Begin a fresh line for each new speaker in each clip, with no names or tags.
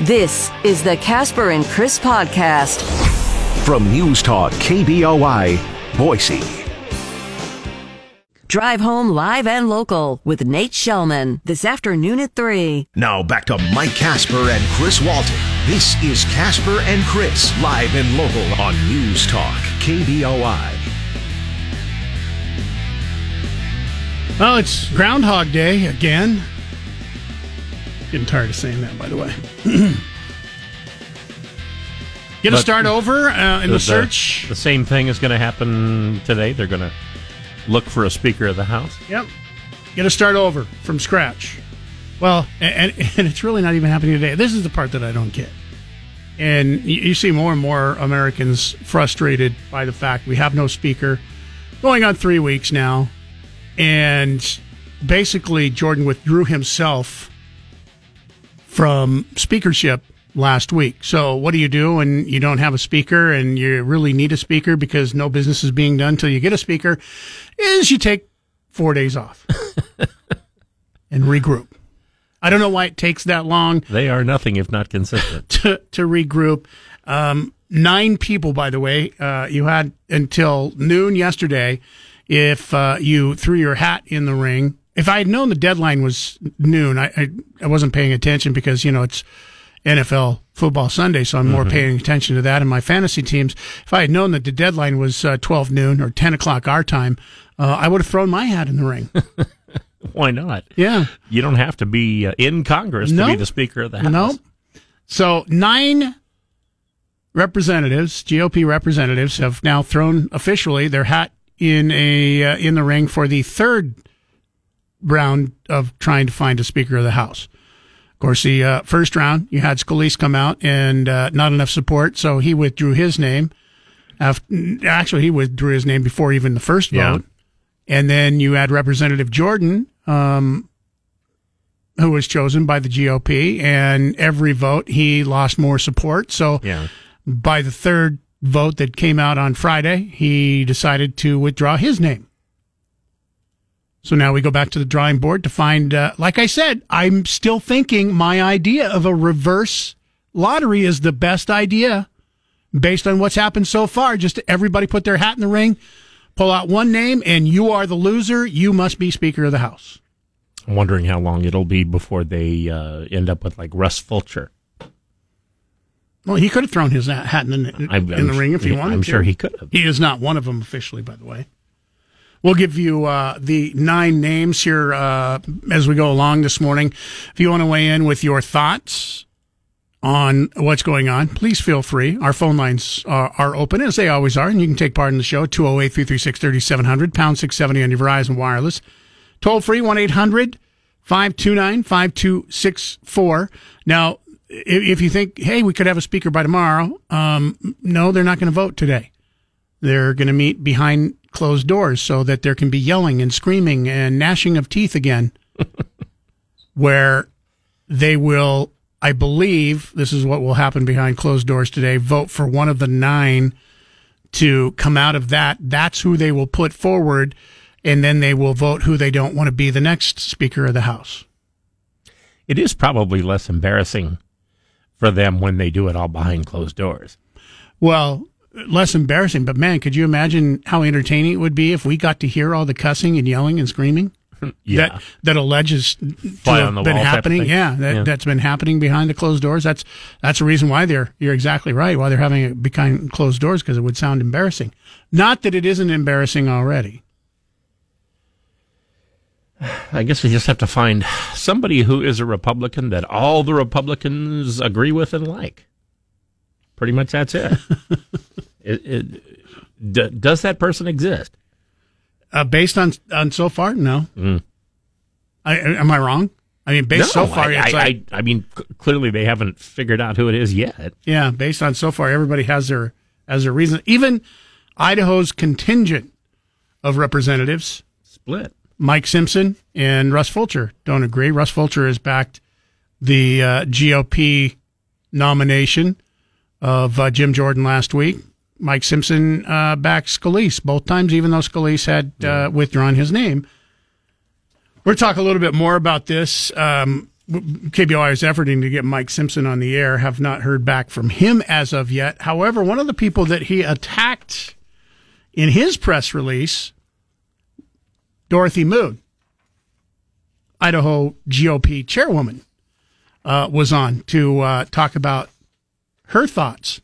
This is the Casper and Chris podcast
from News Talk KBOI, Boise.
Drive home live and local with Nate Shellman this afternoon at 3.
Now back to Mike Casper and Chris Walton. This is Casper and Chris, live and local on News Talk KBOI.
Well, it's Groundhog Day again. Getting tired of saying that, by the way. Get to start over uh, in the, the search.
The same thing is going to happen today. They're going to look for a Speaker of the House.
Yep. Get to start over from scratch. Well, and, and it's really not even happening today. This is the part that I don't get. And you see more and more Americans frustrated by the fact we have no speaker going on three weeks now and basically Jordan withdrew himself from speakership last week. So what do you do when you don't have a speaker and you really need a speaker because no business is being done until you get a speaker? Is you take four days off and regroup. I don't know why it takes that long.
They are nothing if not consistent.
to, to regroup. Um, nine people, by the way, uh, you had until noon yesterday if uh, you threw your hat in the ring. If I had known the deadline was noon, I, I, I wasn't paying attention because, you know, it's NFL football Sunday, so I'm more mm-hmm. paying attention to that and my fantasy teams. If I had known that the deadline was uh, 12 noon or 10 o'clock our time, uh, I would have thrown my hat in the ring.
Why not?
Yeah.
You don't have to be uh, in Congress nope. to be the Speaker of the House.
Nope. So nine representatives, GOP representatives, have now thrown officially their hat in a uh, in the ring for the third round of trying to find a Speaker of the House. Of course, the uh, first round you had Scalise come out and uh, not enough support, so he withdrew his name. After, actually, he withdrew his name before even the first vote. Yeah. And then you had Representative Jordan, um, who was chosen by the GOP, and every vote he lost more support. So
yeah.
by the third vote that came out on Friday, he decided to withdraw his name. So now we go back to the drawing board to find, uh, like I said, I'm still thinking my idea of a reverse lottery is the best idea based on what's happened so far. Just everybody put their hat in the ring, pull out one name, and you are the loser. You must be Speaker of the House.
I'm wondering how long it'll be before they uh, end up with like Russ Fulcher.
Well, he could have thrown his hat in the, in the ring if he wanted
I'm
to.
sure he could have.
He is not one of them officially, by the way. We'll give you uh, the nine names here uh, as we go along this morning. If you want to weigh in with your thoughts on what's going on, please feel free. Our phone lines are, are open, as they always are, and you can take part in the show 208 336 3700, pound 670 on your Verizon Wireless. Toll free 1 800 529 5264. Now, if you think, hey, we could have a speaker by tomorrow, um, no, they're not going to vote today. They're going to meet behind closed doors so that there can be yelling and screaming and gnashing of teeth again, where they will, I believe, this is what will happen behind closed doors today, vote for one of the nine to come out of that. That's who they will put forward, and then they will vote who they don't want to be the next Speaker of the House.
It is probably less embarrassing for them when they do it all behind closed doors.
Well, less embarrassing, but man, could you imagine how entertaining it would be if we got to hear all the cussing and yelling and screaming?
yeah.
That that alleges to have been happening. Yeah, that, yeah. that's been happening behind the closed doors. That's that's the reason why they're. You're exactly right. Why they're having it behind closed doors because it would sound embarrassing. Not that it isn't embarrassing already.
I guess we just have to find somebody who is a Republican that all the Republicans agree with and like. Pretty much that's it. it, it d- does that person exist?
Uh, based on on so far, no. Mm. I, am I wrong? I mean, based
no,
so far,
I, I, like, I, I, mean, c- clearly they haven't figured out who it is yet.
Yeah, based on so far, everybody has their has their reason. Even Idaho's contingent of representatives
split.
Mike Simpson and Russ Fulcher don't agree. Russ Fulcher has backed the uh, GOP nomination of uh, Jim Jordan last week. Mike Simpson uh, backed Scalise both times, even though Scalise had uh, withdrawn his name. We're talking a little bit more about this. Um, KBOI is efforting to get Mike Simpson on the air. Have not heard back from him as of yet. However, one of the people that he attacked in his press release, Dorothy Moon, Idaho GOP chairwoman, uh, was on to uh, talk about her thoughts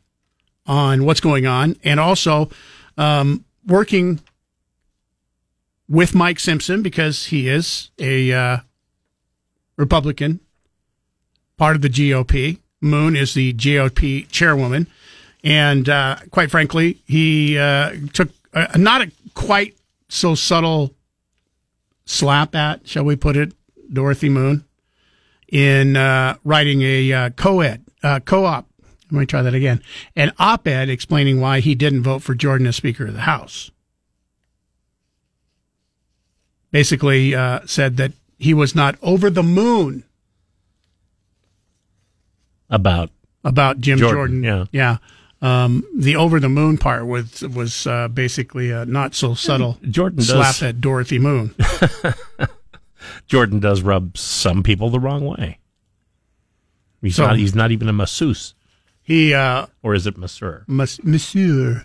on what's going on and also um, working with Mike Simpson because he is a uh, Republican, part of the GOP. Moon is the GOP chairwoman. And uh, quite frankly, he uh, took a, not a quite so subtle slap at, shall we put it, Dorothy Moon in uh, writing a uh, co-ed, uh, co-op. Let me try that again. An op-ed explaining why he didn't vote for Jordan as Speaker of the House. Basically uh, said that he was not over the moon
About
about Jim
Jordan,
Jordan.
yeah.
yeah. Um, the over the moon part was was uh, basically a not so subtle
Jordan
slap
does
at Dorothy Moon.
Jordan does rub some people the wrong way. He's
So-
not he's not even a masseuse.
He uh,
Or is it masseur?
Mas- Monsieur.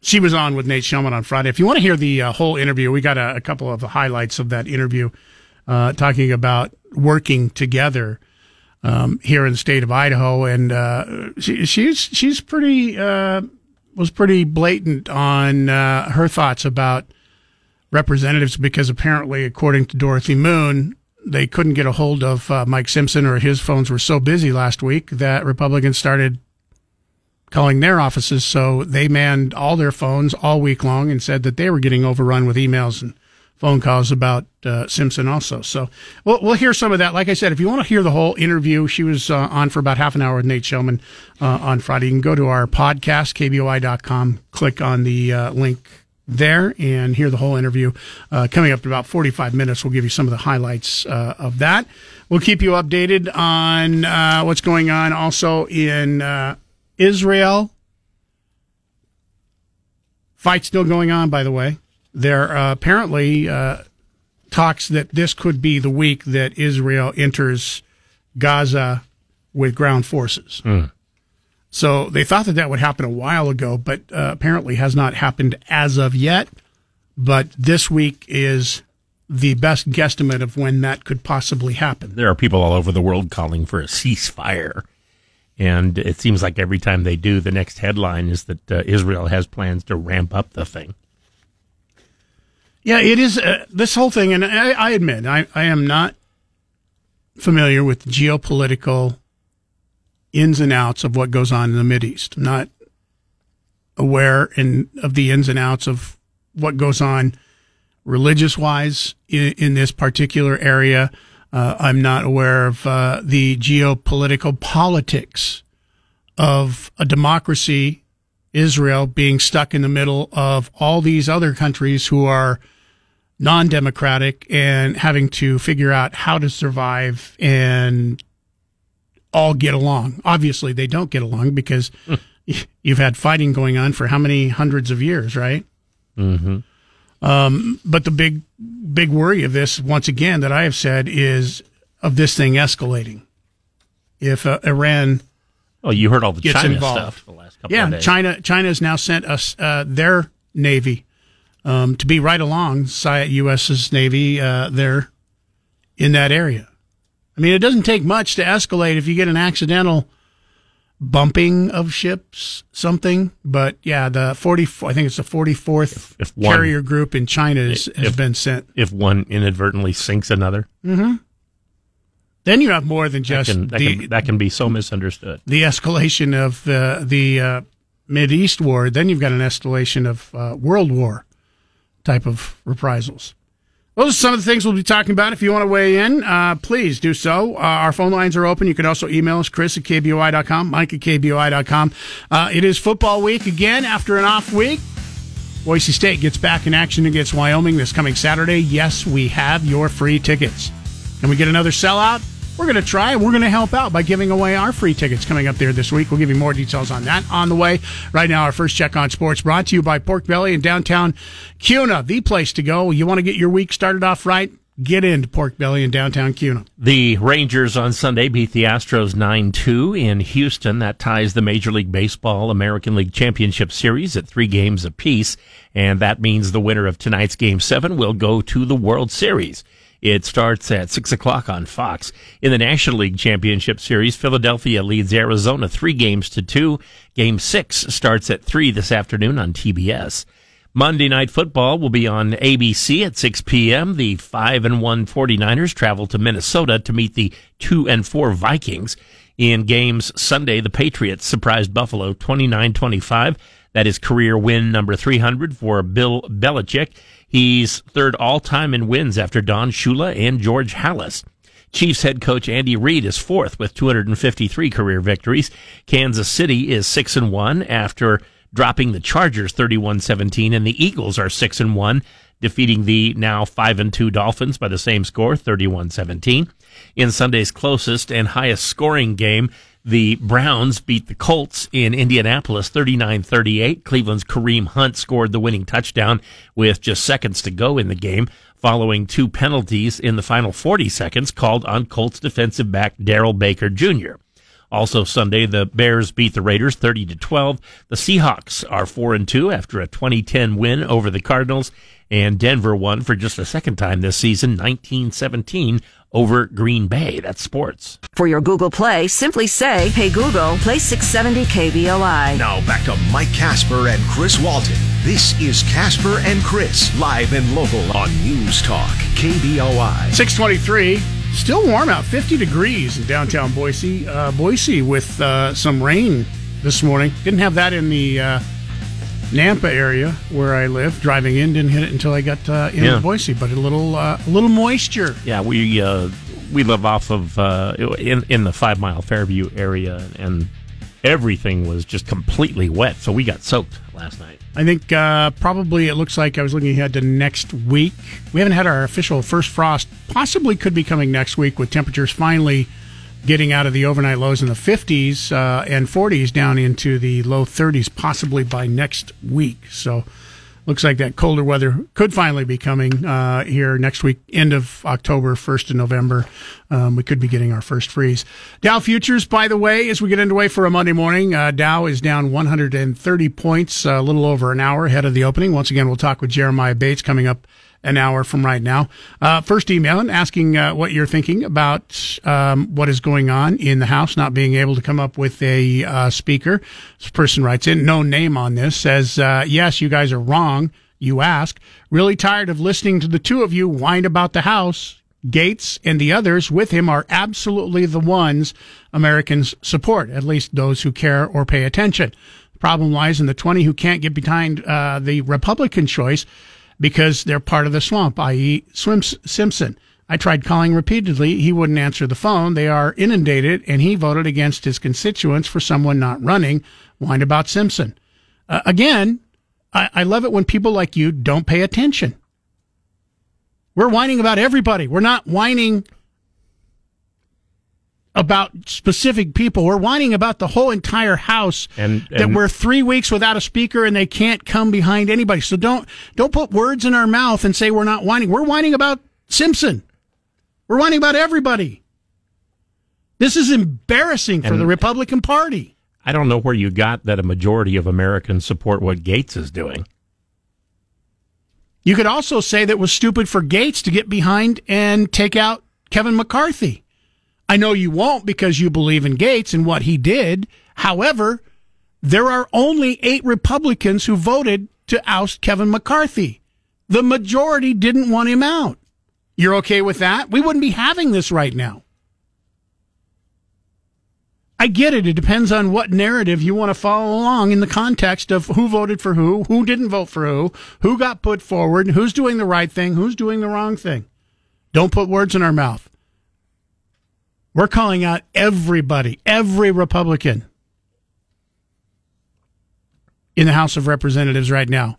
She was on with Nate Shellman on Friday. If you want to hear the uh, whole interview, we got a, a couple of the highlights of that interview uh, talking about working together um, here in the state of Idaho, and uh, she, she's she's pretty uh, was pretty blatant on uh, her thoughts about representatives because apparently, according to Dorothy Moon, they couldn't get a hold of uh, Mike Simpson or his phones were so busy last week that Republicans started calling their offices. So they manned all their phones all week long and said that they were getting overrun with emails and phone calls about uh, Simpson also. So we'll, we'll hear some of that. Like I said, if you want to hear the whole interview, she was uh, on for about half an hour with Nate Shellman uh, on Friday. You can go to our podcast, kboi.com, click on the uh, link there and hear the whole interview. Uh, coming up in about 45 minutes, we'll give you some of the highlights uh, of that. We'll keep you updated on uh, what's going on also in uh, Israel. Fight still going on, by the way. There are apparently uh, talks that this could be the week that Israel enters Gaza with ground forces. So they thought that that would happen a while ago, but uh, apparently has not happened as of yet. But this week is the best guesstimate of when that could possibly happen.
There are people all over the world calling for a ceasefire. And it seems like every time they do, the next headline is that uh, Israel has plans to ramp up the thing.
Yeah, it is uh, this whole thing, and I, I admit I, I am not familiar with geopolitical ins and outs of what goes on in the East. I'm not aware in of the ins and outs of what goes on religious wise in, in this particular area. Uh, I'm not aware of uh, the geopolitical politics of a democracy, Israel, being stuck in the middle of all these other countries who are non democratic and having to figure out how to survive and all get along. Obviously, they don't get along because you've had fighting going on for how many hundreds of years, right?
Mm-hmm.
Um, but the big, big worry of this, once again, that I have said is of this thing escalating. If uh, Iran,
Oh, you heard all the China
involved.
stuff the last couple
yeah,
of days.
China, China has now sent us uh, their navy um, to be right alongside U.S.'s navy uh, there in that area. I mean, it doesn't take much to escalate if you get an accidental bumping of ships, something. But yeah, the forty, I think it's the forty fourth
if one-
carrier group in China is, has
if-
been sent.
If one inadvertently sinks another,
Then you have more than
that
just
can, that,
the
can, that can be so misunderstood.
the escalation of the the uh, Mid East war. Then you've got an escalation of uh, World War type of reprisals. Those are some of the things we'll be talking about. If you want to weigh in, uh, please do so. Uh, our phone lines are open. You can also email us, Chris at KBOI.com, Mike at KBOI.com. Uh, it is football week again after an off week. Boise State gets back in action against Wyoming this coming Saturday. Yes, we have your free tickets. Can we get another sellout? We're going to try and we're going to help out by giving away our free tickets coming up there this week. We'll give you more details on that on the way. Right now, our first check on sports brought to you by Pork Belly in downtown Kuna, the place to go. You want to get your week started off right? get into Pork Belly in downtown Kuna.
The Rangers on Sunday beat the Astros 9 2 in Houston. That ties the Major League Baseball American League Championship Series at three games apiece. And that means the winner of tonight's Game 7 will go to the World Series. It starts at 6 o'clock on Fox. In the National League Championship Series, Philadelphia leads Arizona three games to two. Game 6 starts at 3 this afternoon on TBS. Monday Night Football will be on ABC at 6 p.m. The 5 and 1 49ers travel to Minnesota to meet the 2 and 4 Vikings. In games Sunday, the Patriots surprised Buffalo 29-25. That is career win number 300 for Bill Belichick. He's third all time in wins after Don Shula and George Halas. Chiefs head coach Andy Reid is fourth with 253 career victories. Kansas City is six and one after dropping the Chargers 31-17 and the Eagles are 6 and 1 defeating the now 5 and 2 Dolphins by the same score 31-17 in Sunday's closest and highest scoring game the Browns beat the Colts in Indianapolis 39-38 Cleveland's Kareem Hunt scored the winning touchdown with just seconds to go in the game following two penalties in the final 40 seconds called on Colts defensive back Darrell Baker Jr. Also Sunday, the Bears beat the Raiders 30 to 12. The Seahawks are 4 and 2 after a 2010 win over the Cardinals and Denver won for just a second time this season, 1917 over Green Bay. That's sports.
For your Google Play, simply say, Hey Google, play 670 KBOI.
Now back to Mike Casper and Chris Walton. This is Casper and Chris, live and local on News Talk, KBOI.
623. Still warm out, 50 degrees in downtown Boise. Uh, Boise with uh, some rain this morning. Didn't have that in the uh, Nampa area where I live. Driving in, didn't hit it until I got uh, into
Yeah.
Boise, but a little uh, a little moisture.
Yeah, we uh, we live off of uh, in in the five mile Fairview area, and everything was just completely wet. So we got soaked last night.
I think uh, probably it looks like I was looking ahead to next week. We haven't had our official first frost. Possibly could be coming next week with temperatures finally getting out of the overnight lows in the 50s uh, and 40s down into the low 30s, possibly by next week. So looks like that colder weather could finally be coming uh, here next week, end of October, 1st of November. Um, we could be getting our first freeze. Dow futures, by the way, as we get underway for a Monday morning, uh, Dow is down 130 points, a little over an hour ahead of the opening. Once again, we'll talk with Jeremiah Bates coming up an hour from right now. Uh, first email and asking uh, what you're thinking about um, what is going on in the House, not being able to come up with a uh, speaker. This person writes in, no name on this, says, uh, yes, you guys are wrong. You ask, really tired of listening to the two of you whine about the House. Gaetz and the others with him are absolutely the ones Americans support, at least those who care or pay attention. The problem lies in the 20 who can't get behind uh, the Republican choice because they're part of the swamp, i.e., Simpson. I tried calling repeatedly. He wouldn't answer the phone. They are inundated, and he voted against his constituents for someone not running. Whine about Simpson. Uh, again, I, I love it when people like you don't pay attention. We're whining about everybody. We're not whining about specific people. We're whining about the whole entire house
And-
that we're three weeks without a speaker and they can't come behind anybody. So don't don't put words in our mouth and say we're not whining. We're whining about Simpson. We're whining about everybody. This is embarrassing for the Republican Party.
I don't know where you got that a majority of Americans support what Gaetz is doing.
You could also say that it was stupid for Gaetz to get behind and take out Kevin McCarthy. I know you won't because you believe in Gaetz and what he did. However, there are only eight Republicans who voted to oust Kevin McCarthy. The majority didn't want him out. You're okay with that? We wouldn't be having this right now. I get it. It depends on what narrative you want to follow along in the context of who voted for who, who didn't vote for who, who got put forward, who's doing the right thing, who's doing the wrong thing. Don't put words in our mouth. We're calling out everybody, every Republican in the House of Representatives right now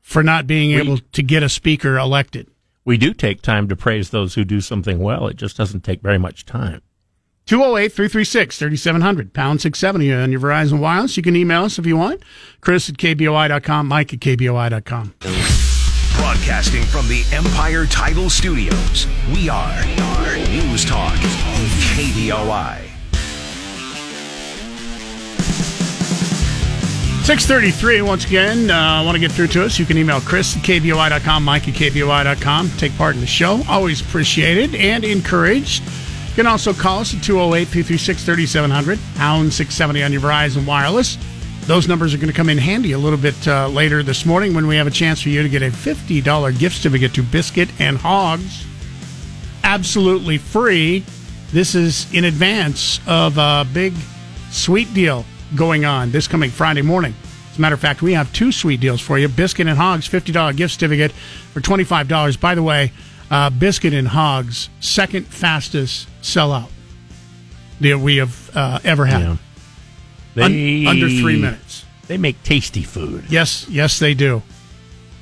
for not being
We-
able to get a speaker elected.
We do take time to praise those who do something well. It just doesn't take very much time.
208 336 3700, pound 670 on your Verizon Wireless. You can email us if you want. Chris at KBOI.com, Mike at KBOI.com.
Broadcasting from the Empire Title Studios, we are News Talk, KBOI.
633, once again, I uh, want to get through to us. You can email Chris at KBOI.com, Mike at KBOI.com. Take part in the show. Always appreciated and encouraged. You can also call us at 208 336 3700, pound 670 on your Verizon Wireless. Those numbers are going to come in handy a little bit uh, later this morning when we have a chance for you to get a $50 gift certificate to Biscuit and Hogs. Absolutely free. This is in advance of a big sweet deal going on this coming Friday morning. As a matter of fact, we have two sweet deals for you Biscuit and Hogs, $50 gift certificate for $25. By the way, uh, Biscuit and Hogs, second fastest sellout that we have uh, ever had.
Yeah.
Un- under three minutes.
They make tasty food.
Yes, yes, they do.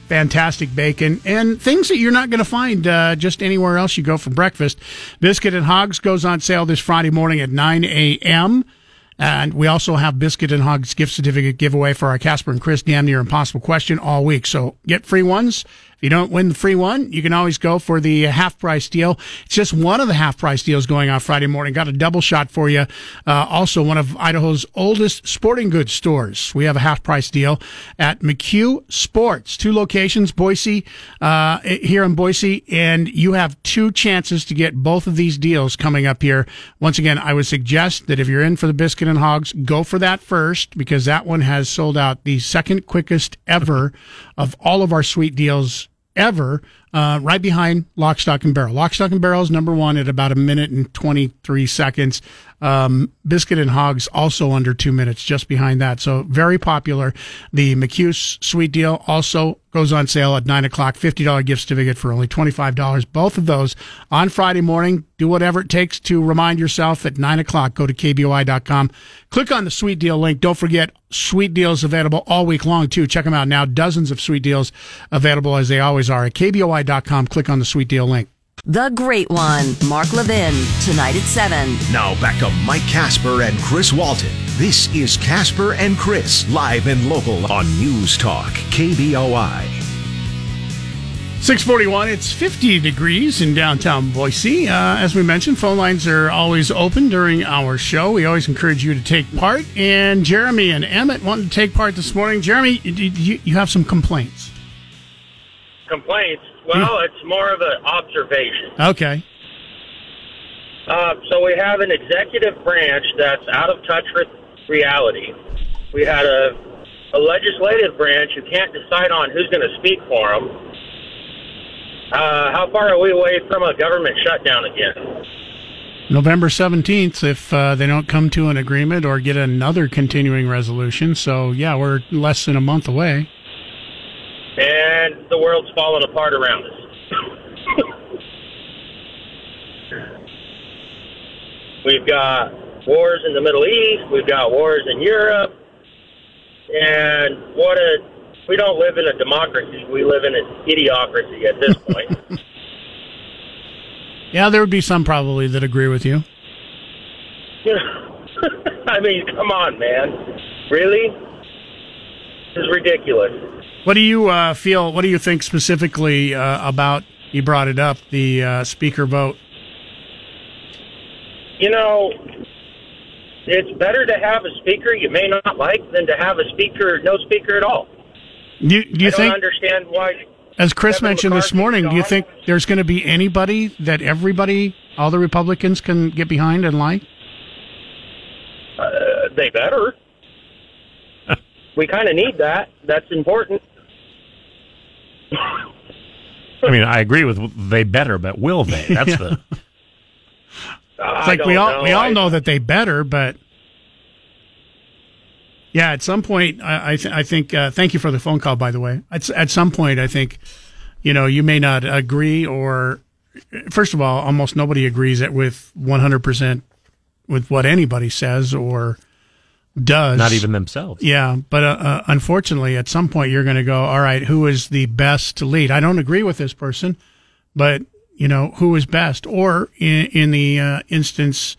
Fantastic bacon and things that you're not going to find uh, just anywhere else you go for breakfast. Biscuit and Hogs goes on sale this Friday morning at 9 a.m. And we also have Biscuit and Hogs gift certificate giveaway for our Casper and Chris Damn Near Impossible question all week. So get free ones. If you don't win the free one, you can always go for the half price deal. It's just one of the half price deals going on Friday morning. Got a double shot for you. Uh, also, one of Idaho's oldest sporting goods stores. We have a half price deal at McU Sports. Two locations, Boise, uh, here in Boise, and you have two chances to get both of these deals coming up here. Once again, I would suggest that if you're in for the biscuit and hogs, go for that first because that one has sold out the second quickest ever of all of our sweet deals ever, uh, right behind Lock, Stock, and Barrel. Lock, Stock, and Barrel is number one at about a minute and 23 seconds. Um, Biscuit and Hogs also under two minutes, just behind that. So very popular. The McU Sweet Deal also goes on sale at nine o'clock. Fifty dollar gift certificate for only twenty five dollars. Both of those on Friday morning. Do whatever it takes to remind yourself at nine o'clock. Go to kboi.com. Click on the Sweet Deal link. Don't forget sweet deals available all week long too. Check them out now. Dozens of sweet deals available as they always are at kboi.com. Click on the Sweet Deal link.
The Great One, Mark Levin, tonight at 7.
Now back to Mike Casper and Chris Walton. This is Casper and Chris, live and local on News Talk, KBOI.
641, it's 50 degrees in downtown Boise. Uh, as we mentioned, phone lines are always open during our show. We always encourage you to take part. And Jeremy and Emmett wanted to take part this morning. Jeremy, you, you have some complaints.
Complaints? Well, it's more of an observation.
Okay.
Uh, so we have an executive branch that's out of touch with reality. We had a, a legislative branch who can't decide on who's going to speak for them. Uh, how far are we away from a government shutdown again?
November 17th, if uh, they don't come to an agreement or get another continuing resolution. So, yeah, we're less than a month away
and the world's falling apart around us. we've got wars in the Middle East, we've got wars in Europe, and what a we don't live in a democracy. We live in an idiocracy at this point.
yeah, there would be some probably that agree with you.
I mean, come on, man. Really? This is ridiculous.
What do you uh, feel? What do you think specifically uh, about? You brought it up, the uh, speaker vote.
You know, it's better to have a speaker you may not like than to have a speaker, no speaker at all.
Do, do you
I
think?
understand why.
As Chris mentioned this morning, do you think there's going to be anybody that everybody, all the Republicans, can get behind and like?
Uh, they better. we kind of need that. That's important.
I mean, I agree with they better, but will they? That's
yeah.
the.
It's like we all
know.
we all
I,
know that they better, but yeah, at some point, I I, th- I think. Uh, thank you for the phone call, by the way. At, at some point, I think, you know, you may not agree, or first of all, almost nobody agrees with one hundred percent with what anybody says or does.
Not even themselves.
Yeah, but uh, uh, unfortunately, at some point, you're going to go, all right, who is the best to lead? I don't agree with this person, but you know who is best? Or in, in the uh, instance,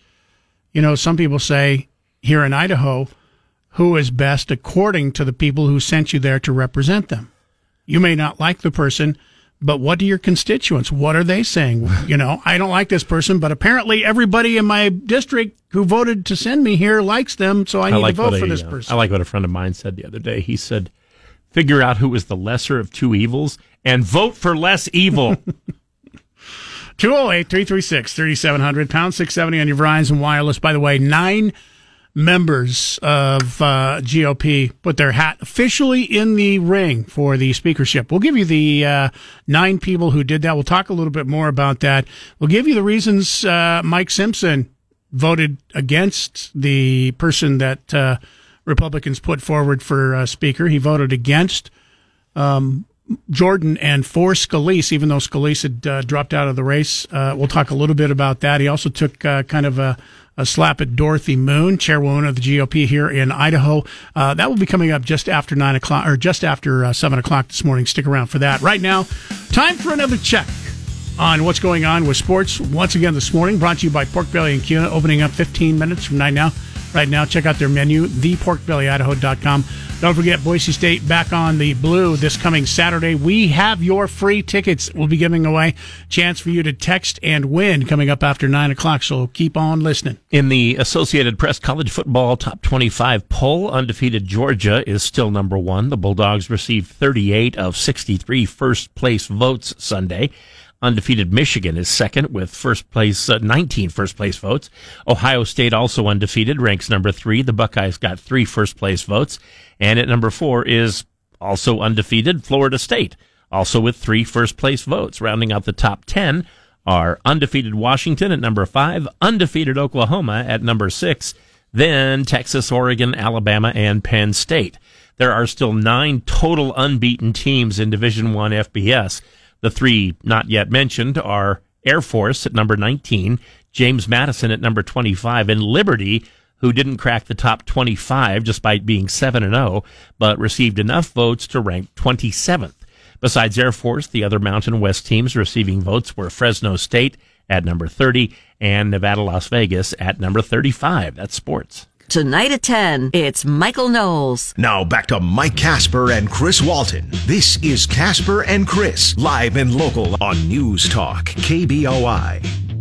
you know, some people say here in Idaho, who is best according to the people who sent you there to represent them. You may not like the person, but what do your constituents? What are they saying? You know, I don't like this person, but apparently everybody in my district who voted to send me here likes them, so I need
like
to vote for
a,
this
uh,
person.
I like what a friend of mine said the other day. He said, "Figure out who is the lesser of two evils and vote for less evil."
208 336 3700, pound 670 on your Verizon Wireless. By the way, nine members of uh, GOP put their hat officially in the ring for the speakership. We'll give you the uh, nine people who did that. We'll talk a little bit more about that. We'll give you the reasons uh, Mike Simpson voted against the person that uh, Republicans put forward for uh, speaker. He voted against um, Jordan and for Scalise, even though Scalise had uh, dropped out of the race. We'll talk a little bit about that. He also took kind of a, a slap at Dorothy Moon, chairwoman of the GOP here in Idaho. Uh, that will be coming up just after nine o'clock or just after uh, seven o'clock this morning. Stick around for that. Right now, time for another check on what's going on with sports. Once again this morning, brought to you by Pork Belly and Kuna, opening up 15 minutes from nine now. Right now, check out their menu, theporkbellyidaho.com. Don't forget, Boise State back on the blue this coming Saturday. We have your free tickets. We'll be giving away. Chance for you to text and win coming up after 9 o'clock, so keep on listening.
In the Associated Press College Football Top 25 poll, undefeated Georgia is still number one. The Bulldogs received 38 of 63 first place votes Sunday. Undefeated Michigan is second with first place, uh, 19 first place votes. Ohio State also undefeated, ranks number three. The Buckeyes got three first place votes. And at number four is also undefeated Florida State, also with three first place votes. Rounding out the top 10 are undefeated Washington at number five, undefeated Oklahoma at number six, then Texas, Oregon, Alabama, and Penn State. There are still nine total unbeaten teams in Division One FBS. The three not yet mentioned are Air Force at number 19, James Madison at number 25, and Liberty, who didn't crack the top 25 despite being 7 and 0, but received enough votes to rank 27th. Besides Air Force, the other Mountain West teams receiving votes were Fresno State at number 30 and Nevada Las Vegas at number 35. That's sports.
Tonight at 10, it's Michael Knowles.
Now back to Mike Casper and Chris Walton. This is Casper and Chris, live and local on News Talk, KBOI.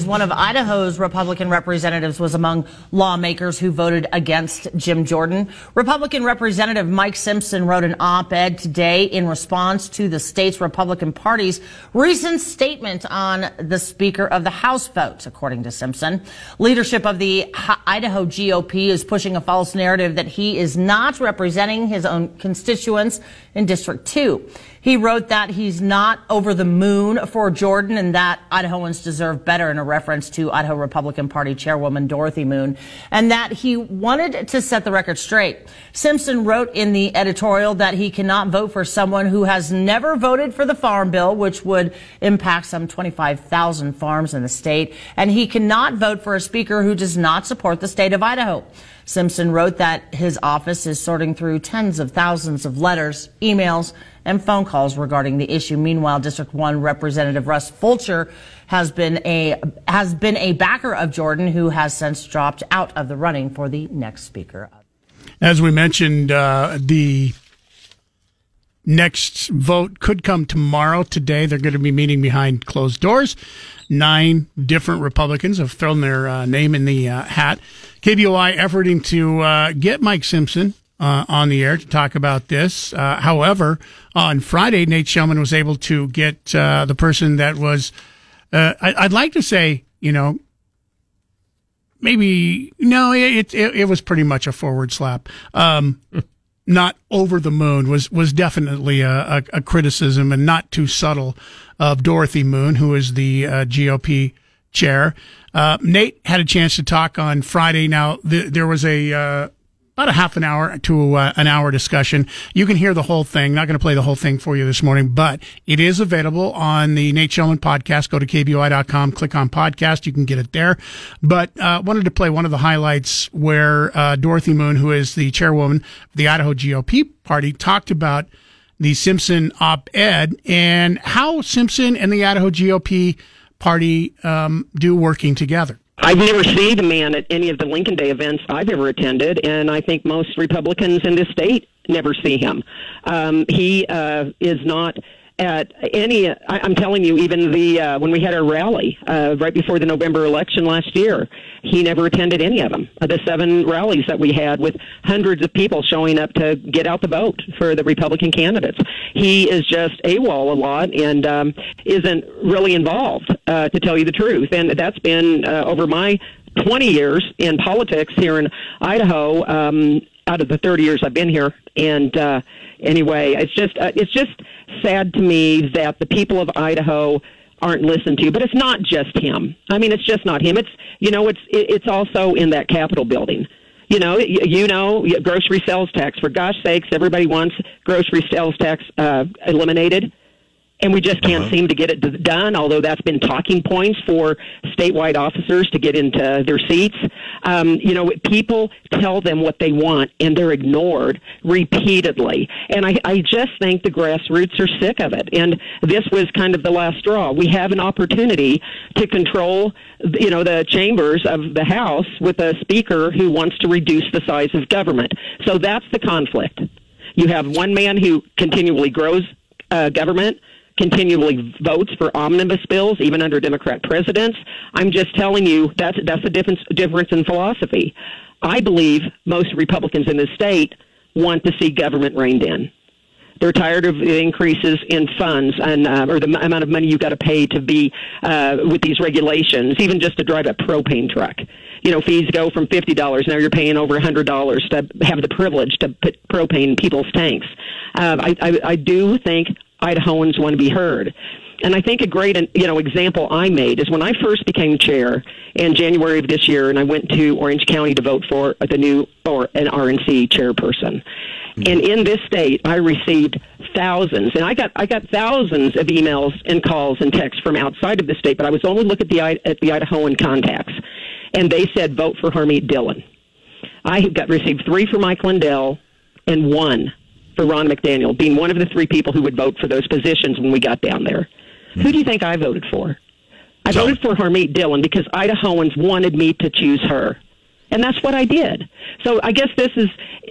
One of Idaho's Republican representatives was among lawmakers who voted against Jim Jordan. Republican Representative Mike Simpson wrote an op-ed today in response to the state's Republican Party's recent statement on the Speaker of the House vote, according to Simpson. Leadership of the Idaho GOP is pushing a false narrative that he is not representing his own constituents in District 2. He wrote that he's not over the moon for Jordan and that Idahoans deserve better in a reference to Idaho Republican Party Chairwoman Dorothy Moon and that he wanted to set the record straight. Simpson wrote in the editorial that he cannot vote for someone who has never voted for the farm bill, which would impact some 25,000 farms in the state, and he cannot vote for a speaker who does not support the state of Idaho. Simpson wrote that his office is sorting through tens of thousands of letters, emails, and phone calls regarding the issue. Meanwhile, District 1 Representative Russ Fulcher has been a has been a backer of Jordan who has since dropped out of the running for the next speaker.
As we mentioned, uh, the next vote could come tomorrow. Today, they're going to be meeting behind closed doors. Nine different Republicans have thrown their uh, name in the uh, hat. KBOI efforting to uh, get Mike Simpson uh, on the air to talk about this. Uh, however, on Friday, Nate Shellman was able to get uh, the person that was, I, would like to say, you know, maybe no, it, it, it was pretty much a forward slap. Um, not over the moon was was definitely a, a, a, criticism and not too subtle of Dorothy Moon, who is the uh, GOP chair. Uh, Nate had a chance to talk on Friday. Now th- there was a uh, about a half an hour to uh, an hour discussion. You can hear the whole thing. Not going to play the whole thing for you this morning, but it is available on the Nate Shellman podcast. Go to kboi.com, click on podcast. You can get it there. But uh, wanted to play one of the highlights where uh, Dorothy Moon, who is the chairwoman of the Idaho GOP party, talked about the Simpson op-ed and how Simpson and the Idaho GOP party um, do working together.
I've never seen a man at any of the Lincoln Day events I've ever attended, and I think most Republicans in this state never see him. Um, he uh, is not at any. I, I'm telling you, even the uh, when we had our rally uh, right before the November election last year, he never attended any of them. Uh, the seven rallies that we had with hundreds of people showing up to get out the vote for the Republican candidates. He is just AWOL a lot and um, isn't really involved, uh, to tell you the truth. And that's been uh, over my 20 years in politics here in Idaho. Um, out of the 30 years I've been here, and uh, anyway, it's just uh, it's just sad to me that the people of Idaho aren't listened to. But it's not just him. I mean, it's just not him. It's you know, it's it's also in that Capitol building. You know, you know, grocery sales tax. For gosh sakes, everybody wants grocery sales tax uh, eliminated and we just can't uh-huh. seem to get it done. Although that's been talking points for statewide officers to get into their seats. Um, you know, people tell them what they want, and they're ignored repeatedly. And I, I just think the grassroots are sick of it. And this was kind of the last straw. We have an opportunity to control, you know, the chambers of the House with a speaker who wants to reduce the size of government. So that's the conflict. You have one man who continually grows uh, government continually votes for omnibus bills, even under Democrat presidents. I'm just telling you that's that's the difference difference in philosophy. I believe most Republicans in this state want to see government reined in. They're tired of the increases in funds and uh, or the amount of money you've got to pay to be uh, with these regulations, even just to drive a propane truck. You know, fees go from fifty dollars now you're paying over a hundred dollars to have the privilege to put propane in people's tanks. Uh, I, I, I do think Idahoans want to be heard. And I think a great, you know, example I made is when I first became chair in January of this year, and I went to Orange County to vote for the new or an RNC chairperson. Mm-hmm. And in this state, I received thousands, and I got I got thousands of emails and calls and texts from outside of the state. But I was only looking at the at the Idahoan contacts, and they said vote for Harmeet Dillon. I got received three for Mike Lindell and one for Ronna McDaniel, being one of the three people who would vote for those positions when we got down there. Mm-hmm. Who do you think I voted for? I voted for Harmeet Dillon because Idahoans wanted me to choose her. And that's what I did. So I guess this is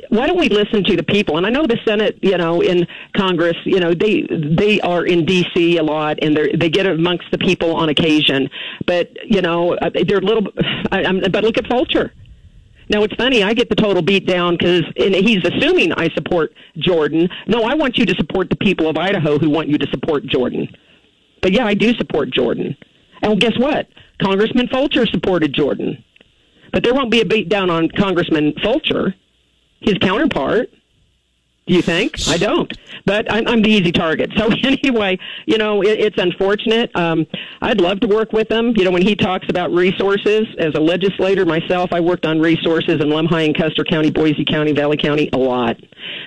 why don't we listen to the people? And I know the Senate, you know, in Congress, you know, they they are in D.C. a lot, and they they get amongst the people on occasion. But you know, uh, they're a little. I, I'm, but look at Fulcher. Now it's funny. I get the total beat down because he's assuming I support Jordan. No, I want you to support the people of Idaho who want you to support Jordan. But yeah, I do support Jordan. And guess what? Congressman Fulcher supported Jordan. But there won't be a beat down on Congressman Fulcher, his counterpart. Do you think? I don't. But I'm, I'm the easy target. So anyway, you know, it, it's unfortunate. Um, I'd love to work with him. You know, when he talks about resources, as a legislator myself, I worked on resources in Lemhi and Custer County, Boise County, Valley County a lot.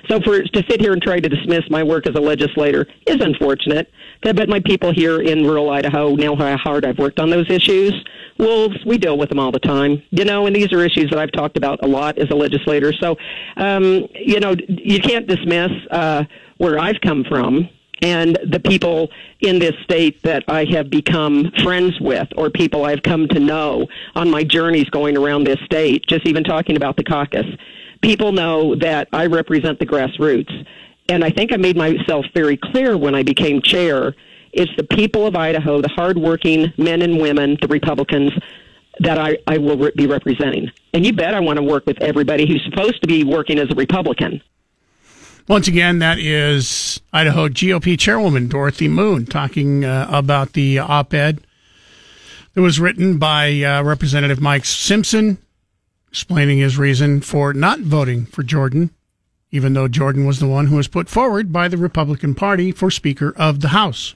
So for to sit here and try to dismiss my work as a legislator is unfortunate. I bet my people here in rural Idaho know how hard I've worked on those issues. Wolves, we deal with them all the time, you know, and these are issues that I've talked about a lot as a legislator. So, um, you know, you can't dismiss uh, where I've come from and the people in this state that I have become friends with or people I've come to know on my journeys going around this state, just even talking about the caucus. People know that I represent the grassroots and I think I made myself very clear when I became chair. It's the people of Idaho, the hardworking men and women, the Republicans, that I, I will re- be representing. And you bet I want to work with everybody who's supposed to be working as a Republican.
Once again, that is Idaho GOP Chairwoman Dorothy Moon talking uh, about the op ed that was written by uh, Representative Mike Simpson, explaining his reason for not voting for Jordan even though Jordan was the one who was put forward by the Republican Party for Speaker of the House.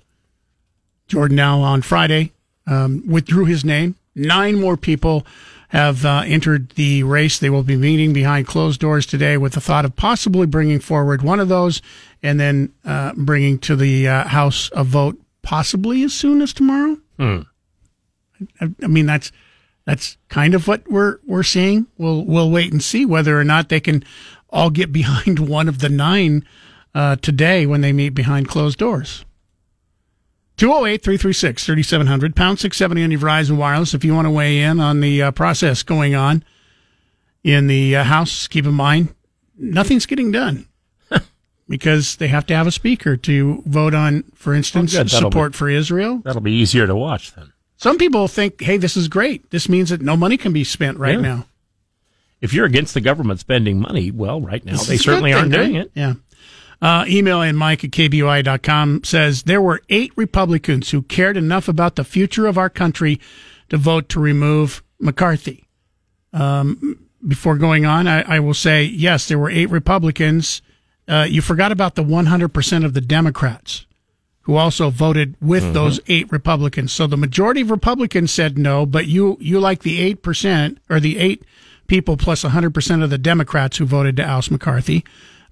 Jordan now on Friday um, withdrew his name. Nine more people have uh, entered the race. They will be meeting behind closed doors today with the thought of possibly bringing forward one of those and then uh, bringing to the uh, House a vote possibly as soon as tomorrow. Hmm. I, I mean, that's that's kind of what we're we're seeing. We'll we'll wait and see whether or not they can all get behind one of the nine uh, today when they meet behind closed doors. 208 336 3700, pound 670 on your Verizon Wireless. If you want to weigh in on the uh, process going on in the uh, House, keep in mind, nothing's getting done. because they have to have a speaker to vote on, for instance.
That'll
support
be-
for Israel.
That'll be easier to watch then.
Some people think, hey, this is great. This means that no money can be spent right
Yeah.
now.
If you're against the government spending money, well, right now
This
they certainly aren't
thing,
doing
right?
it.
Yeah. Uh, email in Mike at KBOI.com says there were eight Republicans who cared enough about the future of our country to vote to remove McCarthy. Um, before going on, I, I will say, yes, there were eight Republicans. Uh, you forgot about the 100% of the Democrats who also voted with those eight Republicans. So the majority of Republicans said no, but you, you like the 8% or the eight people plus 100% of the Democrats who voted to oust McCarthy.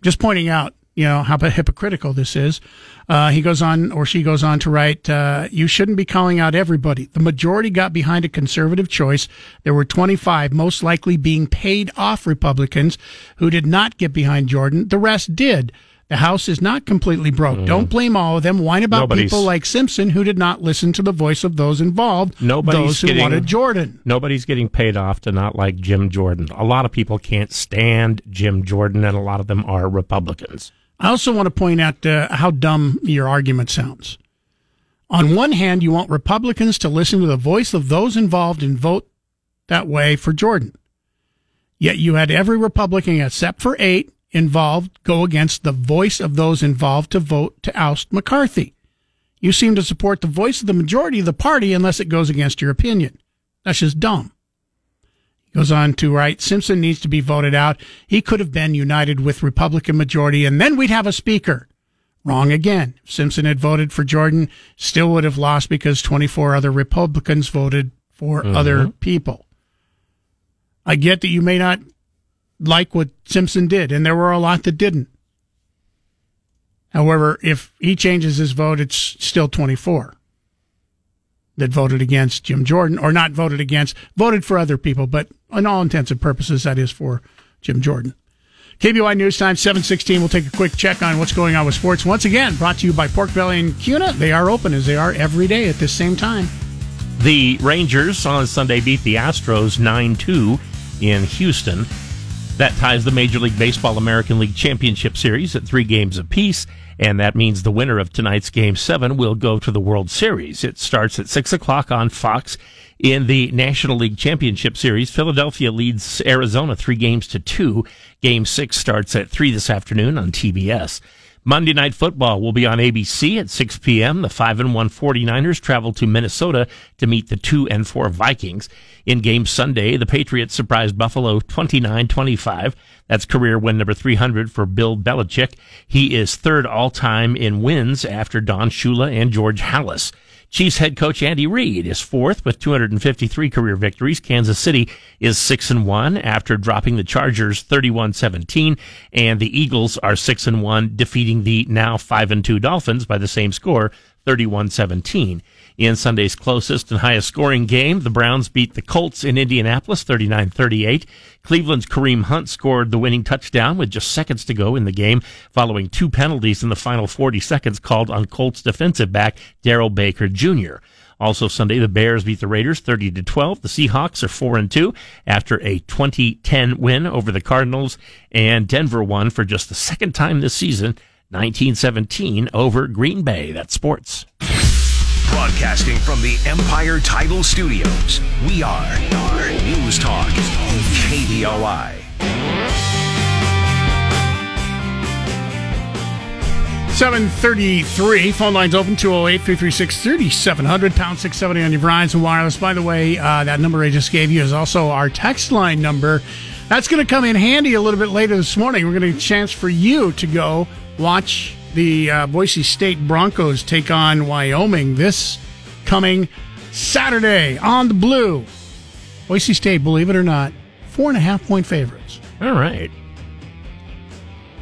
Just pointing out, you know, how hypocritical this is. Uh, he goes on, or she goes on to write, uh, you shouldn't be calling out everybody. The majority got behind a conservative choice. There were 25, most likely being paid off Republicans who did not get behind Jordan. The rest did. The House is not completely broke. Don't blame all of them. Whine about
Mm. Nobody's-
people like Simpson who did not listen to the voice of those involved.
Nobody's
those who
getting-
wanted Jordan.
Nobody's getting paid off to not like Jim Jordan. A lot of people can't stand Jim Jordan, and a lot of them are Republicans.
I also want to point out uh, how dumb your argument sounds. On one hand, you want Republicans to listen to the voice of those involved and vote that way for Jordan. Yet you had every Republican except for eight involved go against the voice of those involved to vote to oust McCarthy. You seem to support the voice of the majority of the party unless it goes against your opinion. That's just dumb. He goes on to write Simpson needs to be voted out. He could have been united with Republican majority and then we'd have a speaker. Wrong again. If Simpson had voted for Jordan, still would have lost because 24 other Republicans voted for mm-hmm. other people. I get that you may not like what Simpson did, and there were a lot that didn't. However, if he changes his vote, it's still 24 that voted against Jim Jordan, or not voted against, voted for other people, but on all intents and purposes, that is for Jim Jordan. KBOI News Time 716. We'll take a quick check on what's going on with sports. Once again, brought to you by Pork Belly and Kuna. They are open as they are every day at this same time.
The Rangers on Sunday beat the Astros 9 2 in Houston. That ties the Major League Baseball American League Championship Series at three games apiece, and that means the winner of tonight's Game 7 will go to the World Series. It starts at 6 o'clock on Fox. In the National League Championship Series, Philadelphia leads Arizona three games to two. Game 6 starts at 3 this afternoon on TBS. Monday Night Football will be on ABC at 6 p.m. The 5 and 1 49ers travel to Minnesota to meet the 2 and 4 Vikings. In game Sunday, the Patriots surprised Buffalo 29-25. That's career win number 300 for Bill Belichick. He is third all time in wins after Don Shula and George Halas. Chiefs head coach Andy Reid is fourth with 253 career victories. Kansas City is 6 and 1 after dropping the Chargers 31-17 and the Eagles are 6 and 1 defeating the now 5 and 2 Dolphins by the same score 31-17. In Sunday's closest and highest scoring game, the Browns beat the Colts in Indianapolis 39-38. Cleveland's Kareem Hunt scored the winning touchdown with just seconds to go in the game following two penalties in the final 40 seconds called on Colts defensive back Darrell Baker Jr. Also Sunday, the Bears beat the Raiders 30 to 12. The Seahawks are 4 and 2 after a 2010 win over the Cardinals and Denver won for just the second time this season, 1917 over Green Bay. That's sports.
Broadcasting from the Empire Title Studios, we are, are News Talk, KBOI.
733. Phone lines open 208 336 3700, pound 670 on your Verizon Wireless. By the way, uh, that number I just gave you is also our text line number. That's going to come in handy a little bit later this morning. We're going to get a chance for you to go watch the uh, Boise State Broncos take on Wyoming this coming Saturday on the Blue. Boise State, believe it or not, four and a half point favorites.
All right.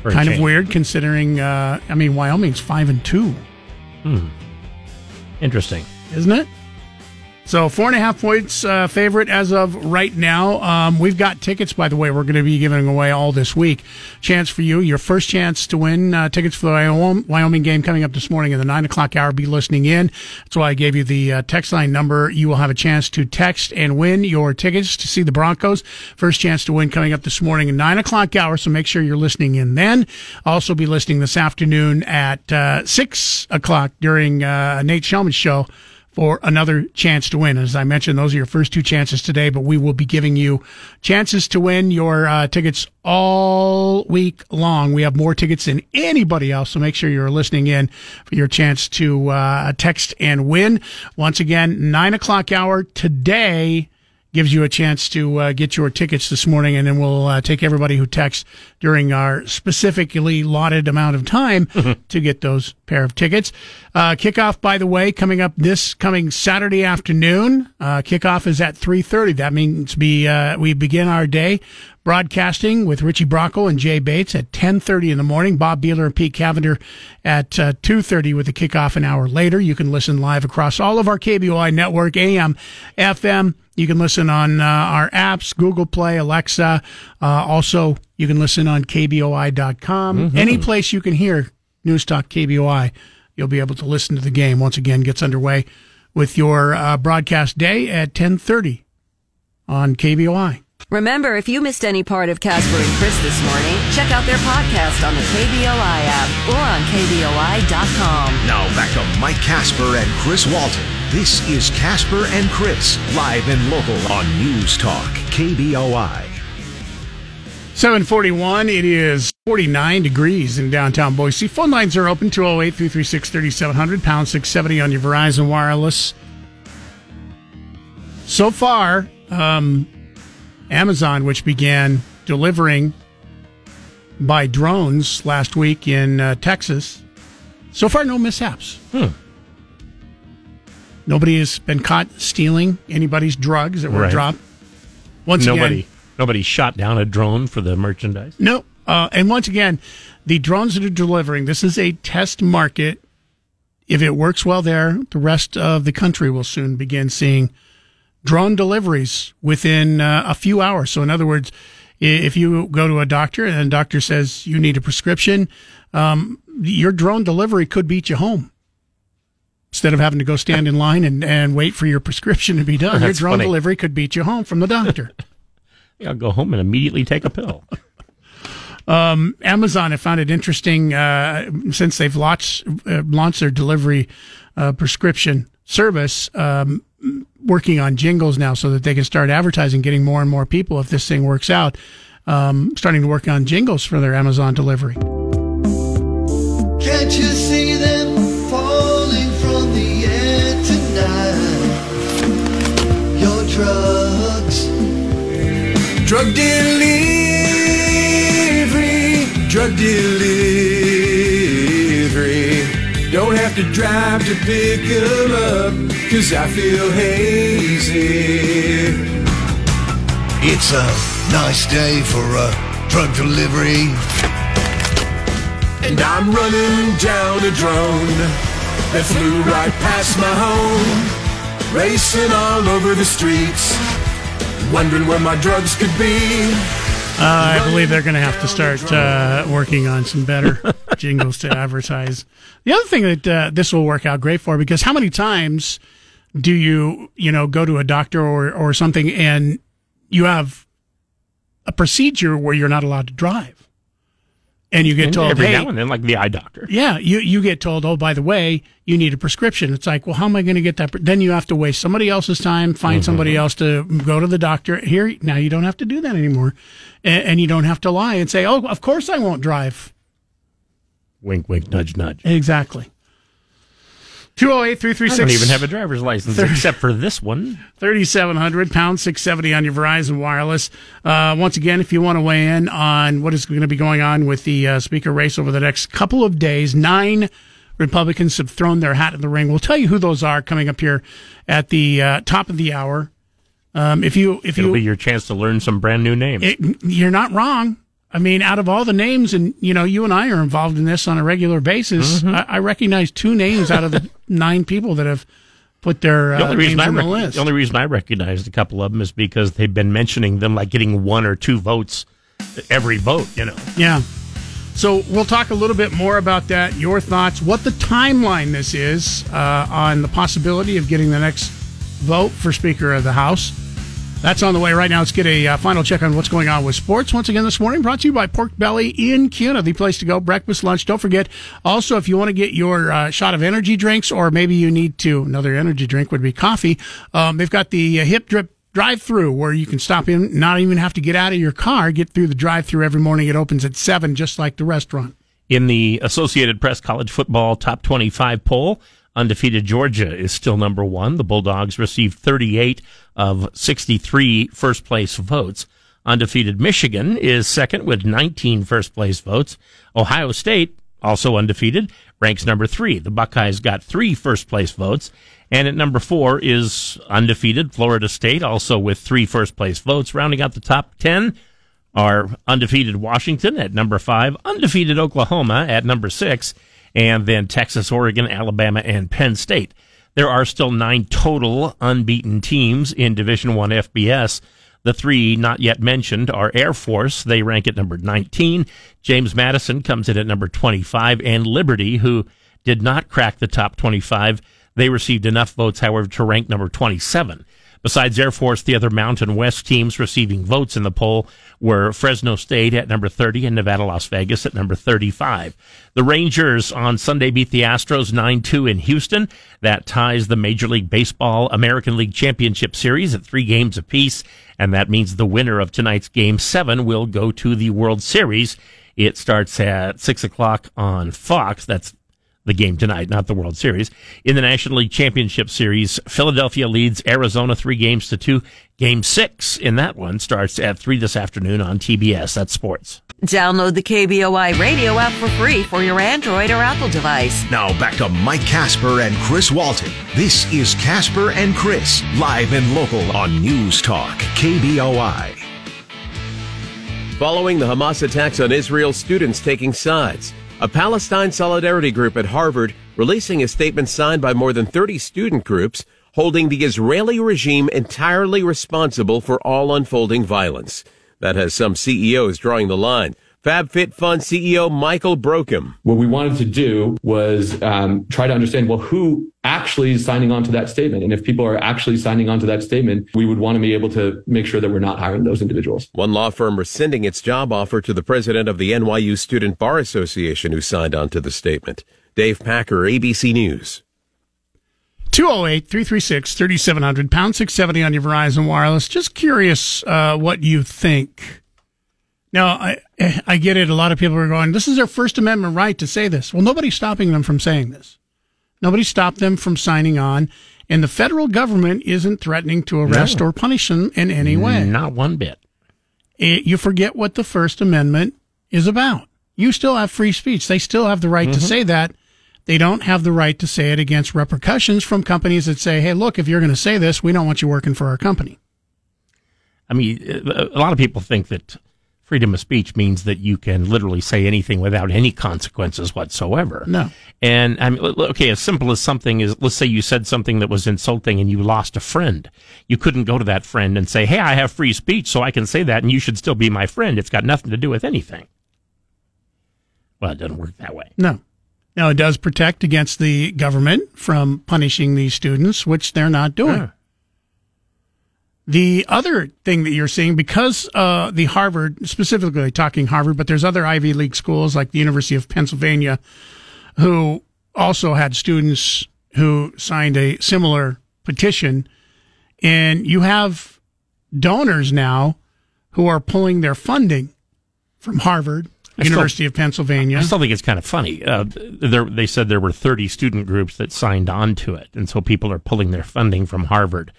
For
kind of weird considering uh, I mean Wyoming's five and two, Hmm.
Interesting.
isn't it? So four and a half points uh, favorite as of right now. Um, we've got tickets, by the way. We're going to be giving away all this week. Chance for you, your first chance to win uh, tickets for the Wyoming game coming up this morning in the nine o'clock hour. Be listening in. That's why I gave you the uh, text line number. You will have a chance to text and win your tickets to see the Broncos. First chance to win coming up this morning in nine o'clock hour. So make sure you're listening in then. Also be listening this afternoon at uh, six o'clock during uh, Nate Shelman's show for another chance to win. As I mentioned, those are your first two chances today, but we will be giving you chances to win your uh, tickets all week long. We have more tickets than anybody else, so make sure you're listening in for your chance to uh, text and win. Once again, nine o'clock hour today gives you a chance to uh, get your tickets this morning, and then we'll uh, take everybody who texts during our specifically allotted amount of time to get those pair of tickets. Uh, kickoff, by the way, coming up this coming Saturday afternoon. Uh, kickoff is at three thirty. That means we uh, we begin our day broadcasting with Richie Brocco and Jay Bates at 10:30 in the morning. Bob Beeler and Pete Cavender at uh, 2:30 with the kickoff an hour later. You can listen live across all of our KBOI network, AM, FM. You can listen on uh, our apps, Google Play, Alexa. Uh, also, you can listen on KBOI.com.
Mm-hmm.
Any place you can hear News Talk KBOI, you'll be able to listen to the game. Once again, gets underway with your uh, broadcast day at 10:30 on KBOI.
Remember, if you missed any part of Casper and Chris this morning, check out their podcast on the KBOI app or on KBOI.com.
Now back to Mike Casper and Chris Walton. This is Casper and Chris, live and local on News Talk, KBOI.
741, it is 49 degrees in downtown Boise. Phone lines are open 208 336 3700, pound 670 on your Verizon Wireless. So far, um, Amazon, which began delivering by drones last week in uh, Texas, so far no mishaps.
Hmm.
Nobody has been caught stealing anybody's drugs that were
Right.
dropped. Once
nobody,
again,
nobody shot down a drone for the merchandise.
no. Uh, and once again, the drones that are delivering, this is a test market. If it works well there, the rest of the country will soon begin seeing drone deliveries within uh, a few hours. So, in other words, if you go to a doctor and the doctor says you need a prescription, um, your drone delivery could beat you home. Instead of having to go stand in line and, and wait for your prescription to be done, your drone
funny.
delivery could beat you home from the doctor.
I'll go home and immediately take a pill.
Amazon have found it interesting uh, since they've launched uh, launched their delivery uh, prescription service, um, working on jingles now so that they can start advertising, getting more and more people. If this thing works out, um, starting to work on jingles for their Amazon delivery.
Can't you see them falling from the air tonight? Your drugs. Drug delivery. Drug delivery. Have to drive to pick 'em up, cause I feel hazy. It's a nice day for a drug delivery. And I'm running down a drone that flew right past my home, racing all over the streets, wondering where my drugs could be.
Uh, I believe they're going to have to start uh, working on some better jingles to advertise. The other thing that uh, this will work out great for, because how many times do you, you know, go to a doctor or, or something and you have a procedure where you're not allowed to drive? And you get
And
told,
every
hey,
now and then, like the eye doctor.
yeah, you, you get told, oh, by the way, you need a prescription. It's like, well, how am I going to get that? pre-" Then you have to waste somebody else's time, find
Mm-hmm.
somebody else to go to the doctor. Here, now you don't have to do that anymore. And, and you don't have to lie and say, oh, of course I won't drive.
Wink, wink, nudge, nudge.
Exactly. 208
I don't even have a driver's license except for this one.
3700 pound 670 on your Verizon wireless. Uh, once again, if you want to weigh in on what is going to be going on with the uh, speaker race over the next couple of days, nine Republicans have thrown their hat in the ring. We'll tell you who those are coming up here at the uh, top of the hour. Um, if you if
It'll
you
be your chance to learn some brand new names.
it, you're not wrong. I mean, out of all the names, and you know, you and I are involved in this on a regular basis. I, I recognize two names out of the nine people that have put their
The
uh,
only reason
names
I
on the list.
the only reason I recognized a couple of them is because they've been mentioning them like getting one or two votes every vote. You know,
Yeah. So we'll talk a little bit more about that, your thoughts, what the timeline this is uh, on the possibility of getting the next vote for Speaker of the House. That's on the way right now. Let's get a uh, final check on what's going on with sports. Once again this morning, brought to you by Pork Belly in Kuna, the place to go, breakfast, lunch. Don't forget, also, if you want to get your uh, shot of energy drinks, or maybe you need to, another energy drink would be coffee, um, they've got the uh, Hip Drip drive through where you can stop in, not even have to get out of your car, get through the drive through every morning. It opens at 7, just like the restaurant.
in the Associated Press college football top 25 poll, undefeated Georgia is still number one. The Bulldogs received 38 of 63 first place votes. Undefeated Michigan is second with 19 first place votes. Ohio State, also undefeated, ranks number three. The Buckeyes got three first place votes. And at number four is undefeated Florida State, also with three first place votes. Rounding out the top 10 are undefeated Washington at number five, undefeated Oklahoma at number six, and then Texas, Oregon, Alabama, and Penn State. There are still nine total unbeaten teams in Division One FBS. The three not yet mentioned are Air Force. They rank at number 19. James Madison comes in at number 25, and Liberty, who did not crack the top 25. They received enough votes, however, to rank number 27. Besides Air Force, the other Mountain West teams receiving votes in the poll were Fresno State at number 30 and Nevada Las Vegas at number 35. The Rangers on Sunday beat the Astros 9-2 in Houston. That ties the Major League Baseball American League Championship Series at three games apiece. And that means the winner of tonight's game seven will go to the World Series. It starts at six o'clock on Fox. That's the game tonight, not the World Series. In the National League Championship Series, Philadelphia leads Arizona three games to two. Game six in that one starts at three this afternoon on TBS. That's sports.
Download the KBOI radio app for free for your Android or Apple device.
Now back to Mike Casper and Chris Walton. This is Casper and Chris, live and local on News Talk, KBOI.
Following the Hamas attacks on Israel, students taking sides. A Palestine solidarity group at Harvard releasing a statement signed by more than 30 student groups holding the Israeli regime entirely responsible for all unfolding violence. That has some CEOs drawing the line. FabFitFun CEO Michael Broukhim.
What we wanted to do was um, try to understand, well, who actually is signing on to that statement? And if people are actually signing on to that statement, we would want to be able to make sure that we're not hiring those individuals.
One law firm rescinding its job offer to the president of the NYU Student Bar Association who signed on to the statement. Dave Packer, ABC News.
208 336 3700, pound 670 on your Verizon Wireless. Just curious uh, what you think. Now, I, eh, I get it. A lot of people are going, this is their First Amendment right to say this. Well, nobody's stopping them from saying this. Nobody stopped them from signing on. And the federal government isn't threatening to arrest
No.
or punish them in any way.
Not one bit.
It- you forget what the First Amendment is about. You still have free speech. They still have the right to mm-hmm. say that. They don't have the right to say it against repercussions from companies that say, hey, look, if you're going to say this, we don't want you working for our company.
I mean, a a lot of people think that freedom of speech means that you can literally say anything without any consequences whatsoever.
No.
And I mean, okay, as simple as something is, let's say you said something that was insulting and you lost a friend. You couldn't go to that friend and say, hey, I have free speech, so I can say that and you should still be my friend. It's got nothing to do with anything. Well, it doesn't work that way.
No. Now, it does protect against the government from punishing these students, which they're not doing.
Yeah.
The other thing that you're seeing, because uh, the Harvard, specifically talking Harvard, but there's other Ivy League schools like the University of Pennsylvania, who also had students who signed a similar petition. And you have donors now who are pulling their funding from Harvard,
I still-
University of Pennsylvania.
I still think it's kind of funny. Uh, there, they said there were 30 student groups that signed on to it, and so people are pulling their funding from Harvard.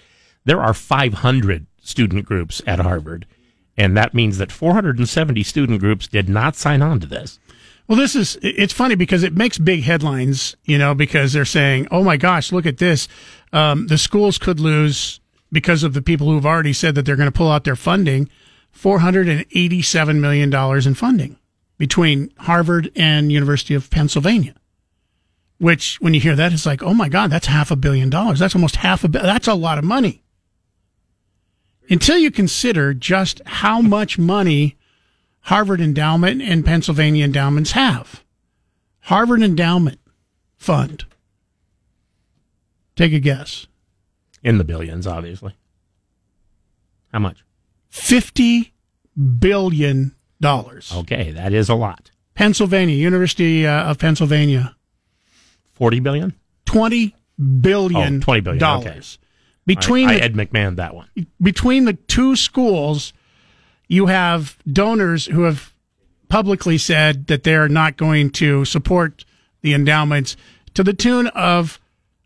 There are 500 student groups at Harvard, and that means that 470 student groups did not sign on to this.
Well, this is, it's funny because it makes big headlines, you know, because they're saying, oh my gosh, look at this. Um, the schools could lose because of the people who've already said that they're going to pull out their funding, $487 million in funding between Harvard and University of Pennsylvania. which when you hear that, it's like, oh my God, that's half a billion dollars. That's almost half a, that's a lot of money. Until you consider just how much money Harvard Endowment and Pennsylvania endowments have. Harvard Endowment Fund. Take a guess.
In the billions, obviously. How much?
$50 billion.
Okay, that is a lot.
Pennsylvania, University uh, of Pennsylvania,
40 billion?
$20 billion.
Oh, 20 billion, okay.
Dollars. Between
I, I
the
Ed McMahon that one.
between the two schools, you have donors who have publicly said that they're not going to support the endowments to the tune of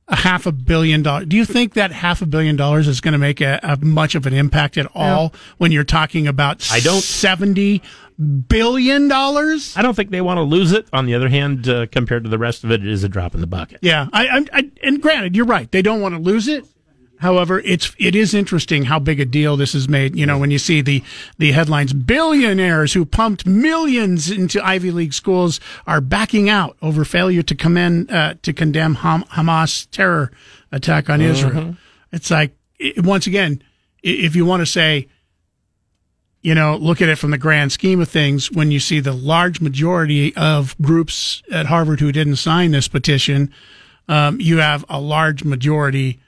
a half a billion dollars. Do you think that half a billion dollars is going to make a, a much of an impact at all when you're talking about
I don't-
seventy billion dollars?
I don't think they want to lose it. On the other hand, uh, compared to the rest of it, it is a drop in the bucket.
Yeah, I, I, I, and granted, you're right. They don't want to lose it. However, it's it is interesting how big a deal this is made. You know, when you see the the headlines, billionaires who pumped millions into Ivy League schools are backing out over failure to commend uh, to condemn Ham- Hamas terror attack on Israel. It's like it, once again, if you want to say you know, look at it from the grand scheme of things, when you see the large majority of groups at Harvard who didn't sign this petition, um, you have a large majority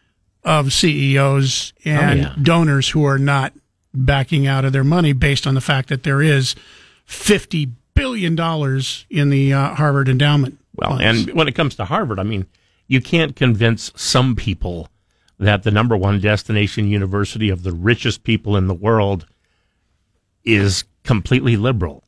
of CEOs and
yeah.
donors who are not backing out of their money based on the fact that there is $50 billion in the uh, Harvard endowment.
Well,
funds.
and when it comes to Harvard, I mean, you can't convince some people that the number one destination university of the richest people in the world is completely liberal.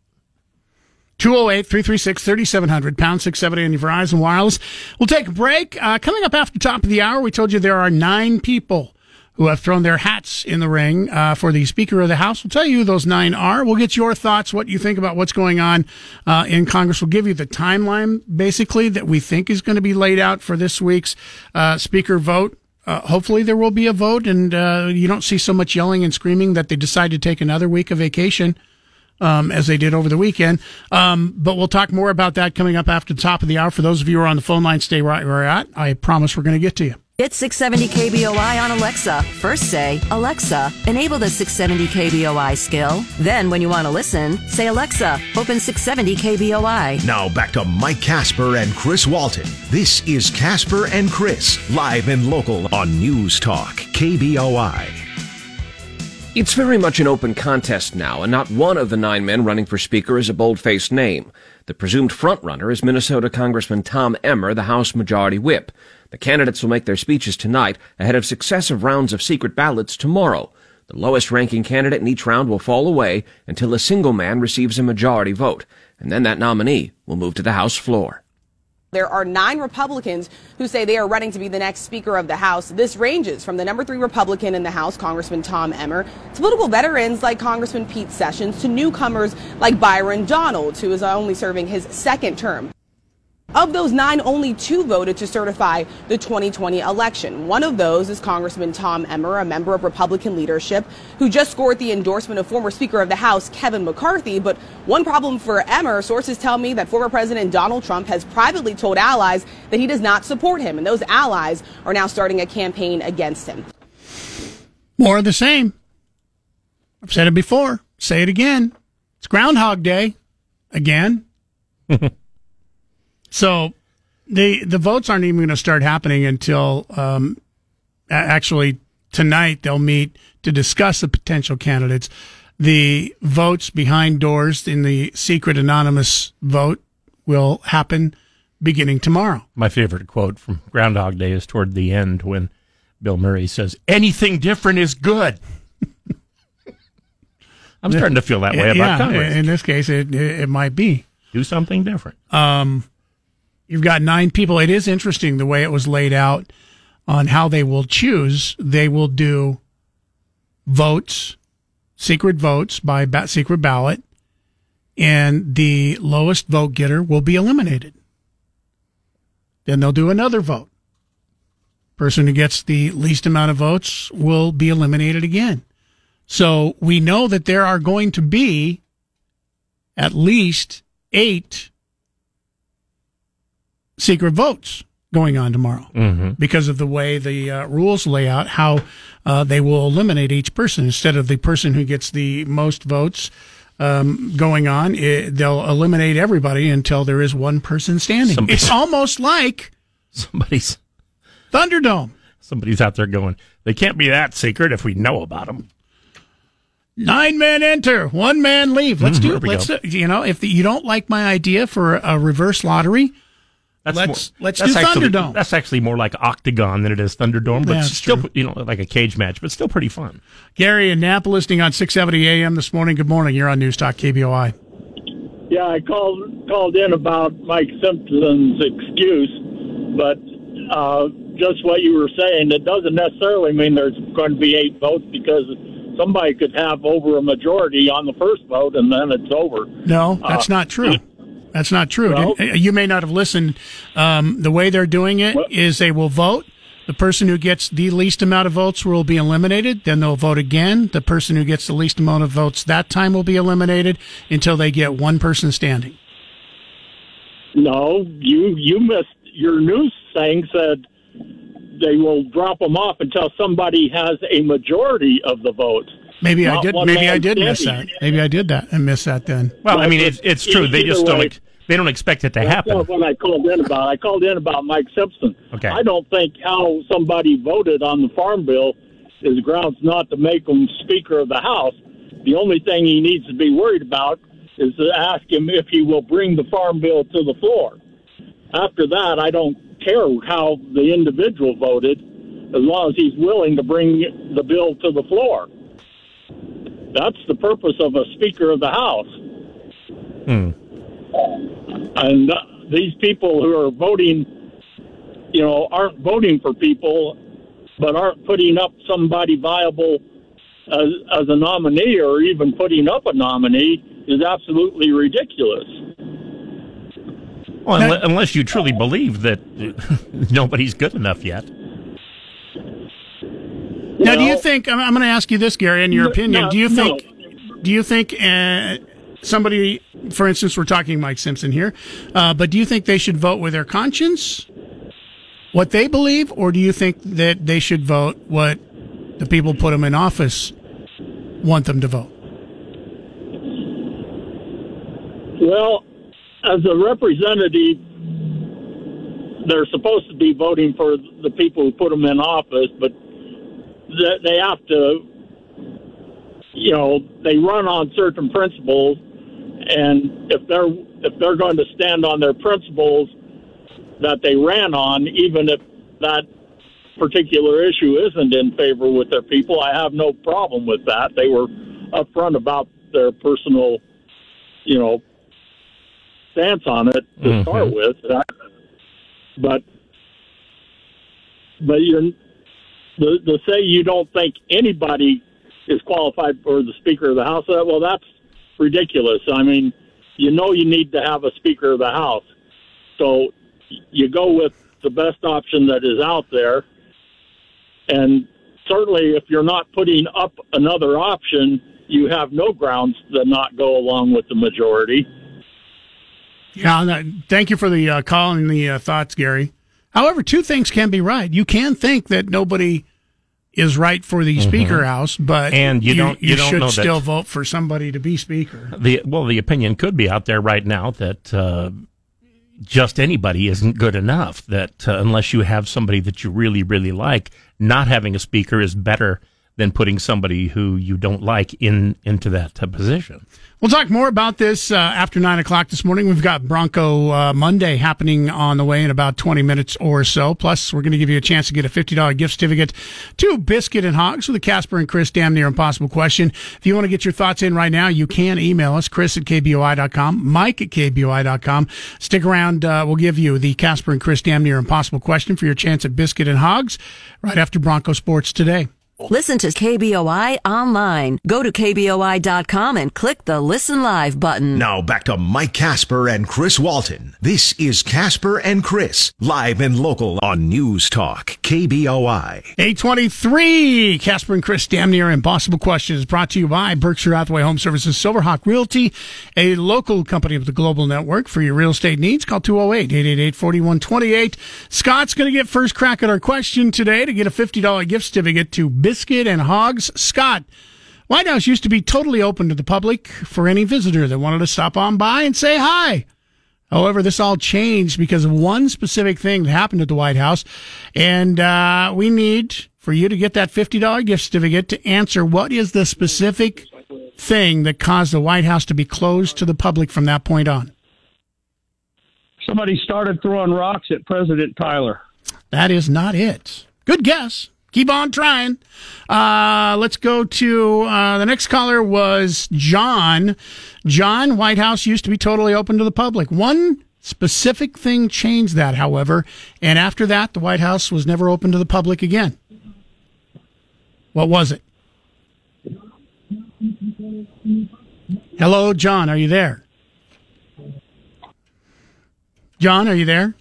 208 336 3700, pound 670 on your Verizon Wireless. We'll take a break. Uh, coming up after the top of the hour, we told you there are nine people who have thrown their hats in the ring uh, for the Speaker of the House. We'll tell you who those nine are. We'll get your thoughts, what you think about what's going on uh, in Congress. We'll give you the timeline, basically, that we think is going to be laid out for this week's uh, Speaker vote. Uh, hopefully there will be a vote and uh, you don't see so much yelling and screaming that they decide to take another week of vacation um, as they did over the weekend. Um, but we'll talk more about that coming up after the top of the hour. For those of you who are on the phone line, stay right where you're at. I promise we're going to get to you.
It's 670 KBOI on Alexa. First say, Alexa, enable the 670 KBOI skill. Then, when you want to listen, say, Alexa, open 670 KBOI.
Now back to Mike Casper and Chris Walton. This is Casper and Chris, live and local on News Talk, KBOI.
It's very much an open contest now, and not one of the nine men running for Speaker is a bold-faced name. The presumed frontrunner is Minnesota Congressman Tom Emmer, the House Majority Whip. The candidates will make their speeches tonight ahead of successive rounds of secret ballots tomorrow. The lowest ranking candidate in each round will fall away until a single man receives a majority vote, and then that nominee will move to the House floor.
There are nine Republicans who say they are running to be the next Speaker of the House. This ranges from the number three Republican in the House, Congressman Tom Emmer, to political veterans like Congressman Pete Sessions, to newcomers like Byron Donalds, who is only serving his second term. Of those nine, only two voted to certify the 2020 election. One of those is Congressman Tom Emmer, a member of Republican leadership, who just scored the endorsement of former Speaker of the House, Kevin McCarthy. But one problem for Emmer, sources tell me that former President Donald Trump has privately told allies that he does not support him, and those allies are now starting a campaign against him.
More of the same. I've said it before. Say it again. It's Groundhog Day again. so the the votes aren't even going to start happening until um, actually tonight. They'll meet to discuss the potential candidates. The votes behind doors in the secret anonymous vote will happen beginning tomorrow.
My favorite quote from Groundhog Day is toward the end when Bill Murray says, Anything different is good. I'm starting to feel that way about
yeah,
Congress.
In this case, it, it, it might be.
Do something different.
Um, you've got nine people. It is interesting the way it was laid out on how they will choose. They will do votes, secret votes by ba- secret ballot, and the lowest vote getter will be eliminated. Then they'll do another vote. Person who gets the least amount of votes will be eliminated again. So we know that there are going to be at least eight secret votes going on tomorrow
Mm-hmm.
because of the way the uh, rules lay out how uh, they will eliminate each person instead of the person who gets the most votes um, going on. It, they'll eliminate everybody until there is one person standing.
Somebody-
it's almost like
Somebody's
Thunderdome.
somebody's out there going. They can't be that secret if we know about them.
Nine men enter, one man leave. Let's
Mm,
do it. Let's do, you know if the, you don't like my idea for a reverse lottery,
That's
let's
more-
let's
that's
do
actually,
Thunderdome.
That's actually more like Octagon than it is Thunderdome, but
Yeah, that's
still
true.
you know like a cage match, but still pretty fun.
Gary in Nampa listening on 670 AM this morning. Good morning. You're on News Talk KBOI.
Yeah, I called called in about Mike Simpson's excuse, but uh, just what you were saying, it doesn't necessarily mean there's going to be eight votes because somebody could have over a majority on the first vote and then it's over.
No, that's
Uh,
not true. That's not true.
Well-
you may not have listened. Um, the way they're doing it is they will vote. The person who gets the least amount of votes will be eliminated. Then they'll vote again. The person who gets the least amount of votes that time will be eliminated until they get one person standing.
No, you you missed your news thing said they will drop them off until somebody has a majority of the votes.
Maybe I did. Maybe I did miss that. Maybe I did that and miss that then.
Well, I mean, it's, it's true. They just don't. They don't expect it to
That's
happen.
what I called in about. I called in about Mike Simpson.
Okay.
I don't think how somebody voted on the farm bill is grounds not to make him Speaker of the House. The only thing he needs to be worried about is to ask him if he will bring the farm bill to the floor. After that, I don't care how the individual voted, as long as he's willing to bring the bill to the floor. That's the purpose of a Speaker of the House.
Hmm.
And uh, these people who are voting, you know, aren't voting for people, but aren't putting up somebody viable as, as a nominee or even putting up a nominee is absolutely ridiculous.
Well, unle- unless you truly believe that nobody's good enough yet.
Now, do you think? I'm, I'm going to ask you this, Gary. In your opinion,
no,
do you
no.
think? Do you think uh, somebody, for instance, we're talking Mike Simpson here, uh, but do you think they should vote with their conscience, what they believe, or do you think that they should vote what the people put them in office want them to vote?
Well, as a representative, they're supposed to be voting for the people who put them in office, but they have to, you know, they run on certain principles, and if they're if they're going to stand on their principles that they ran on, even if that particular issue isn't in favor with their people, I have no problem with that. They were upfront about their personal, you know, stance on it to
Mhm.
start with. But but you're the the say you don't think anybody is qualified for the Speaker of the House. uh, Well, that's ridiculous. I mean, you know you need to have a Speaker of the House, so you go with the best option that is out there. And certainly, if you're not putting up another option, you have no grounds to not go along with the majority.
Yeah, thank you for the uh, call and the uh, thoughts, Gary. However, two things can be right. You can think that nobody is right for the Speaker House, but
Mm-hmm. And you don't- you don't
should
know that-
still vote for somebody to be Speaker.
The well, the opinion could be out there right now that uh, just anybody isn't good enough. That uh, unless you have somebody that you really, really like, not having a speaker is better than putting somebody who you don't like in into that position.
We'll talk more about this uh, after nine o'clock this morning. We've got Bronco uh, Monday happening on the way in about 20 minutes or so. Plus, we're going to give you a chance to get a $50 gift certificate to Biscuit and Hogs with a Casper and Chris Damn Near Impossible question. If you want to get your thoughts in right now, you can email us, chris at kboi.com, mike at kboi.com. Stick around. Uh, we'll give you the Casper and Chris Damn Near Impossible question for your chance at Biscuit and Hogs right after Bronco Sports today.
Listen to KBOI online. Go to KBOI.com and click the Listen Live button.
Now back to Mike Casper and Chris Walton. This is Casper and Chris, live and local on News Talk, KBOI.
823, Casper and Chris, damn near impossible questions brought to you by Berkshire Hathaway Home Services, Silverhawk Realty, a local company of the Global Network for your real estate needs. Call 208-888-4128. Scott's going to get first crack at our question today to get a $50 gift certificate to Biscuit and Hogs. Scott, White House used to be totally open to the public for any visitor that wanted to stop on by and say hi. However, this all changed because of one specific thing that happened at the White House. And uh, we need for you to get that $50 gift certificate to answer what is the specific thing that caused the White House to be closed to the public from that point on.
Somebody started throwing rocks at President Tyler.
That is not it. Good guess. Keep on trying. Uh, let's go to uh, the next caller was John. John, White House used to be totally open to the public. One specific thing changed that, however, and after that, the White House was never open to the public again. What was it? Hello, John. Are you there? John, are you there?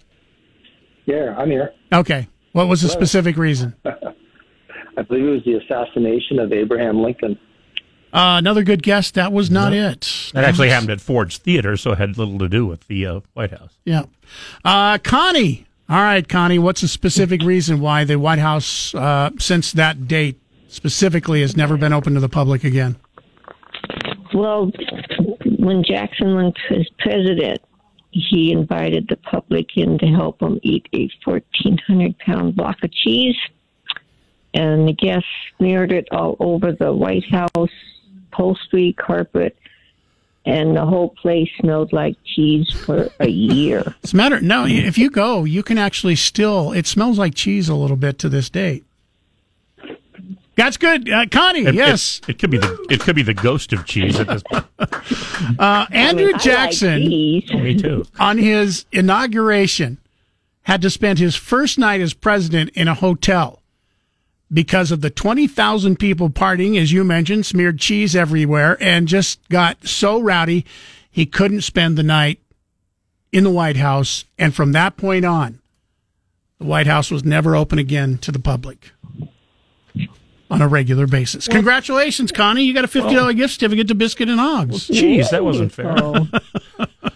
Yeah, I'm here.
Okay. What was the
Hello.
specific reason?
I believe it was the assassination of Abraham Lincoln.
Uh, another good guess. That was not it.
That actually happened at Ford's Theater, so it had little to do with the uh, White House.
Yeah. Uh, Connie. All right, Connie. What's the specific reason why the White House, uh, since that date specifically, has never been open to the public again?
Well, when Jackson was president, he invited the public in to help him eat a 1,400 pound block of cheese. And the guests smeared it all over the White House upholstery, carpet, and the whole place smelled like cheese for a year.
It's a matter. No, if you go, you can actually still. It smells like cheese a little bit to this date. That's good, uh, Connie.
It-
yes,
it, it could be the it could be the ghost of cheese at this point.
Uh, Andrew
I like
Jackson,
cheese.
Me too.
on his inauguration, had to spend his first night as president in a hotel because of the 20,000 people partying, as you mentioned, smeared cheese everywhere, and just got so rowdy he couldn't spend the night in the White House. And from that point on, the White House was never open again to the public on a regular basis. Congratulations, Connie. You got a $50 gift certificate to Biscuit and Hogs.
Cheese, that wasn't fair.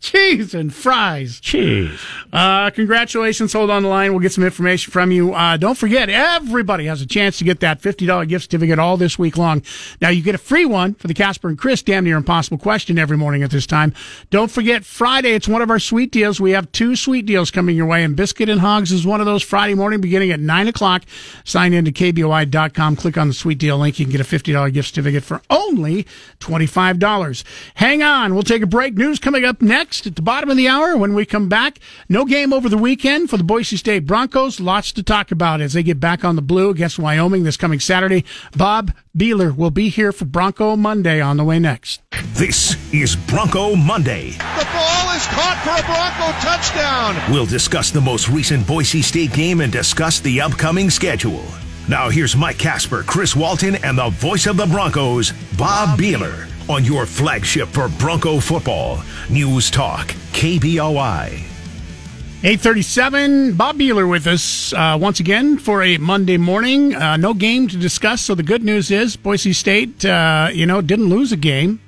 cheese and fries.
Cheese.
Uh, congratulations. Hold on the line. We'll get some information from you. Uh, don't forget, everybody has a chance to get that $50 gift certificate all this week long. Now, you get a free one for the Casper and Chris Damn Near Impossible question every morning at this time. Don't forget, Friday, it's one of our sweet deals. We have two sweet deals coming your way, and Biscuit and Hogs is one of those Friday morning beginning at 9 o'clock. Sign in to KBOI.com. Click on the sweet deal link. You can get a $50 gift certificate for only $25. Hang on. We'll take a break. News coming up next at the bottom of the hour. When we come back, no game over the weekend for the Boise State Broncos. Lots to talk about as they get back on the blue against Wyoming this coming Saturday. Bob Beeler will be here for Bronco Monday on the way next.
This is Bronco Monday.
The ball is caught for a Bronco touchdown.
We'll discuss the most recent Boise State game and discuss the upcoming schedule. Now here's Mike Casper, Chris Walton, and the voice of the Broncos, Bob Beeler, on your flagship for Bronco football, News Talk, KBOI.
837, Bob Beeler with us uh, once again for a Monday morning. Uh, no game to discuss, so the good news is Boise State, uh, you know, didn't lose a game.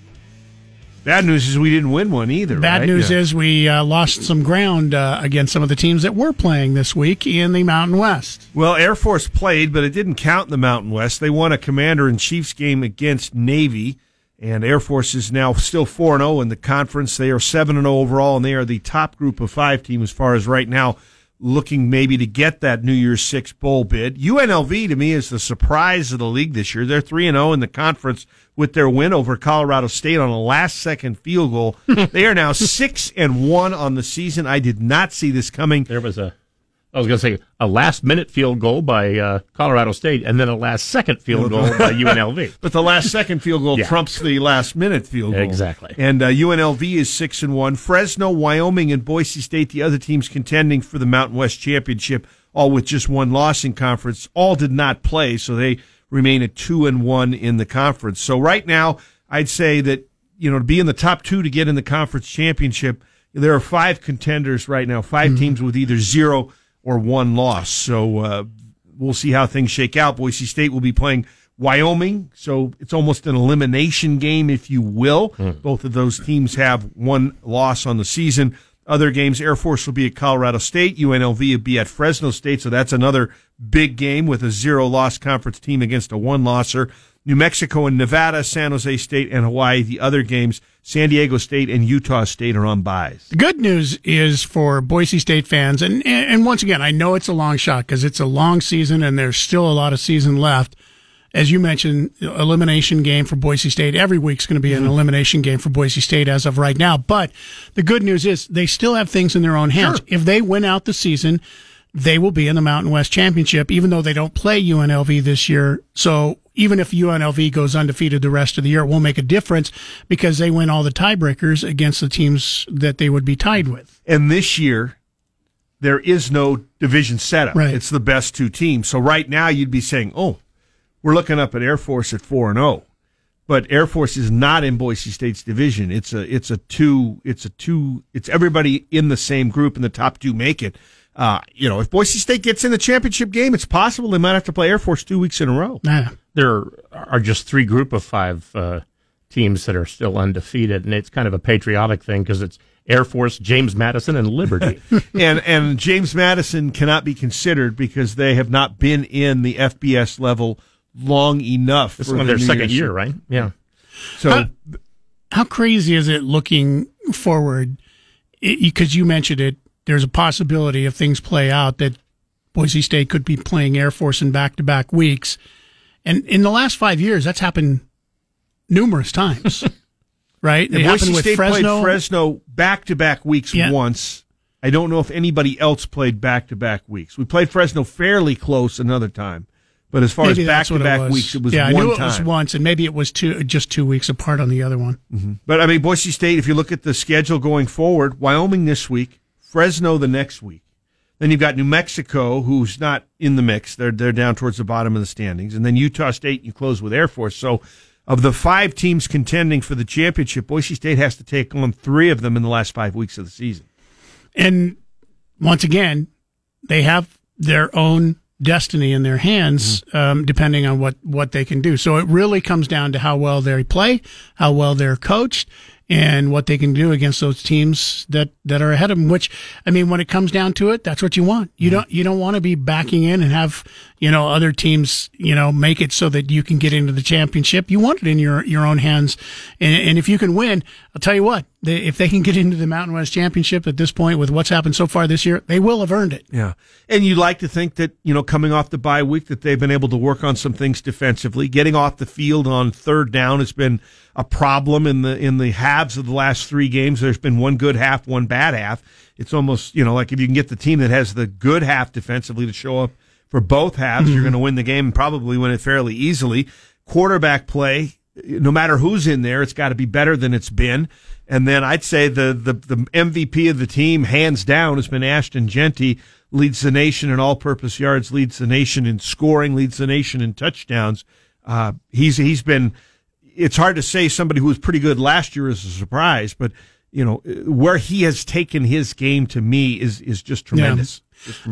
Bad news is we didn't win one either.
Bad
right?
news
Yeah.
is we uh, lost some ground uh, against some of the teams that were playing this week in the Mountain West.
Well, Air Force played, but it didn't count in the Mountain West. They won a Commander in Chiefs game against Navy, and Air Force is now still 4 0 in the conference. They are 7 0 overall, and they are the top group of five team as far as right now looking maybe to get that New Year's Six bowl bid. UNLV to me is the surprise of the league this year. They're 3 0 in the conference with their win over Colorado State on a last second field goal. they are now 6 and 1 on the season. I did not see this coming.
There was a I was going to say a last minute field goal by uh, Colorado State and then a last second field goal by UNLV.
But the last second field goal
Yeah.
trumps the last minute field goal.
Exactly.
And uh, UNLV is six and one. Fresno, Wyoming, and Boise State, the other teams contending for the Mountain West Championship, all with just one loss in conference, all did not play, so they remain at two and one in the conference. So right now, I'd say that you know to be in the top two to get in the conference championship, there are five contenders right now, 5 teams with either zero or one loss. So uh, we'll see how things shake out. Boise State will be playing Wyoming, so it's almost an elimination game, if you will. Both of those teams have one loss on the season. Other games, Air Force will be at Colorado State, UNLV will be at Fresno State, so that's another big game with a zero loss conference team against a one losser. New Mexico and Nevada, San Jose State and Hawaii, the other games, San Diego State and Utah State are on byes.
The good news is for Boise State fans, and and once again, I know it's a long shot because it's a long season and there's still a lot of season left. As you mentioned, elimination game for Boise State. Every week's going to be an mm-hmm. elimination game for Boise State as of right now. But the good news is they still have things in their own hands. If they win out the season, they will be in the Mountain West Championship, even though they don't play UNLV this year. So even if UNLV goes undefeated the rest of the year, it won't make a difference because they win all the tiebreakers against the teams that they would be tied with.
And this year, there is no division setup.
Right.
It's the best two teams. So right now, you'd be saying, "Oh, we're looking up at Air Force at four and zero," but Air Force is not in Boise State's division. It's a it's a two it's a two it's everybody in the same group, and the top two make it. Uh, you know, if Boise State gets in the championship game, it's possible they might have to play Air Force two weeks in a row.
There are just three group of five uh, teams that are still undefeated, and it's kind of a patriotic thing because it's Air Force, James Madison, and Liberty.
and and James Madison cannot be considered because they have not been in the FBS level long enough.
This
for
is
the
their
New
second
Year's
year, right? Yeah.
So
How, how crazy is it looking forward? Because you mentioned it, there's a possibility if things play out that Boise State could be playing Air Force in back to back weeks. And in the last five years, that's happened numerous times, right? It
Boise
happened with
State
Fresno.
played Fresno back to back weeks
Yeah.
once. I don't know if anybody else played back to back weeks. We played Fresno fairly close another time, but as far
Maybe
as back to back weeks, it was
yeah,
one
I knew it
time.
was once, and maybe it was two, just two weeks apart on the other one. Mm-hmm.
But I mean, Boise State, if you look at the schedule going forward, Wyoming this week, Fresno the next week. Then you've got New Mexico, who's not in the mix. They're, they're down towards the bottom of the standings. And then Utah State, you close with Air Force. So of the five teams contending for the championship, Boise State has to take on three of them in the last five weeks of the season.
And once again, they have their own destiny in their hands, um, depending on what, what they can do. So it really comes down to how well they play, how well they're coached, and what they can do against those teams that, that are ahead of them. Which, I mean, when it comes down to it, that's what you want. You mm-hmm. don't, you don't want to be backing in and have, you know, other teams, you know, make it so that you can get into the championship. You want it in your, your own hands. And, and if you can win, I'll tell you what, they, if they can get into the Mountain West Championship at this point with what's happened so far this year, they will have earned it.
Yeah. And you'd like to think that, you know, coming off the bye week that they've been able to work on some things defensively. Getting off the field on third down has been a problem in the in the halves of the last three games. There's been one good half, one bad half. It's almost, you know, like if you can get the team that has the good half defensively to show up for both halves, you're going to win the game and probably win it fairly easily. Quarterback play, no matter who's in there, it's got to be better than it's been. And then I'd say the, the, the MVP of the team, hands down, has been Ashton Jeanty. Leads the nation in all-purpose yards, leads the nation in scoring, leads the nation in touchdowns. Uh, he's he's been. It's hard to say somebody who was pretty good last year is a surprise, but you know where he has taken his game to me is is just tremendous. Just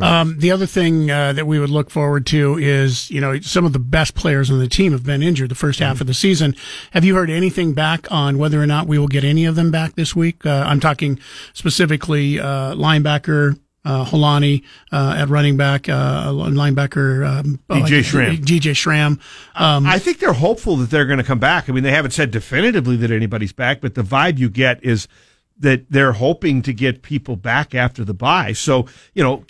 Um, the other thing uh, that we would look forward to is, you know, some of the best players on the team have been injured the first half of the season. Have you heard anything back on whether or not we will get any of them back this week? Uh, I'm talking specifically uh, linebacker. Uh, Holani uh, at running back, uh, linebacker um,
DJ Schramm.
DJ Schramm. Um,
I think they're hopeful that they're going to come back. I mean, they haven't said definitively that anybody's back, but the vibe you get is that they're hoping to get people back after the bye. So, you know,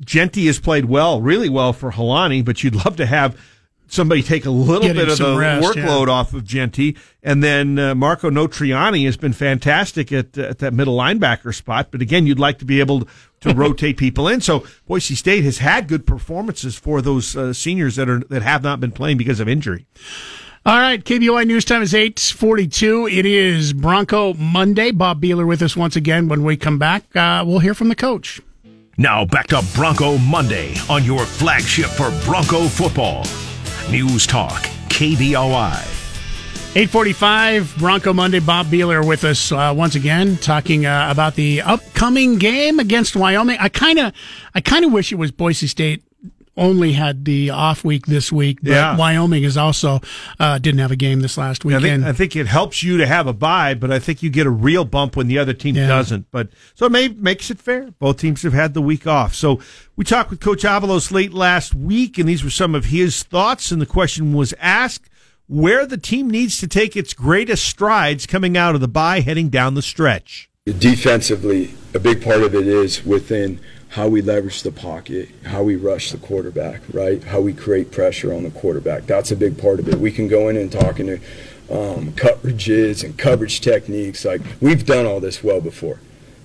Jeanty has played well, really well for Holani, but you'd love to have somebody take a little bit of the
rest,
workload off of Jeanty. And then uh, Marco Notarainni has been fantastic at, at that middle linebacker spot. But again, you'd like to be able to rotate people in. So Boise State has had good performances for those uh, seniors that are that have not been playing because of injury.
All right, KBOI news time is 842. It is Bronco Monday. Bob Beeler with us once again. When we come back, uh, we'll hear from the coach.
Now back to Bronco Monday on your flagship for Bronco football. News Talk, KBOI.
845 Bronco Monday. Bob Beeler with us uh, once again, talking uh, about the upcoming game against Wyoming. I kind of, I kind of wish it was Boise State only had the off week this week, but
Yeah.
Wyoming is also uh, didn't have a game this last
I
weekend.
think, I think it helps you to have a bye, but I think you get a real bump when the other team
Yeah.
doesn't. But so it may, makes it fair. Both teams have had the week off. So we talked with Coach Avalos late last week, and these were some of his thoughts. And the question was asked where the team needs to take its greatest strides coming out of the bye, heading down the stretch.
Defensively, a big part of it is within how we leverage the pocket, how we rush the quarterback, right? How we create pressure on the quarterback. That's a big part of it. We can go in and talk into um, coverages and coverage techniques. Like we've done all this well before.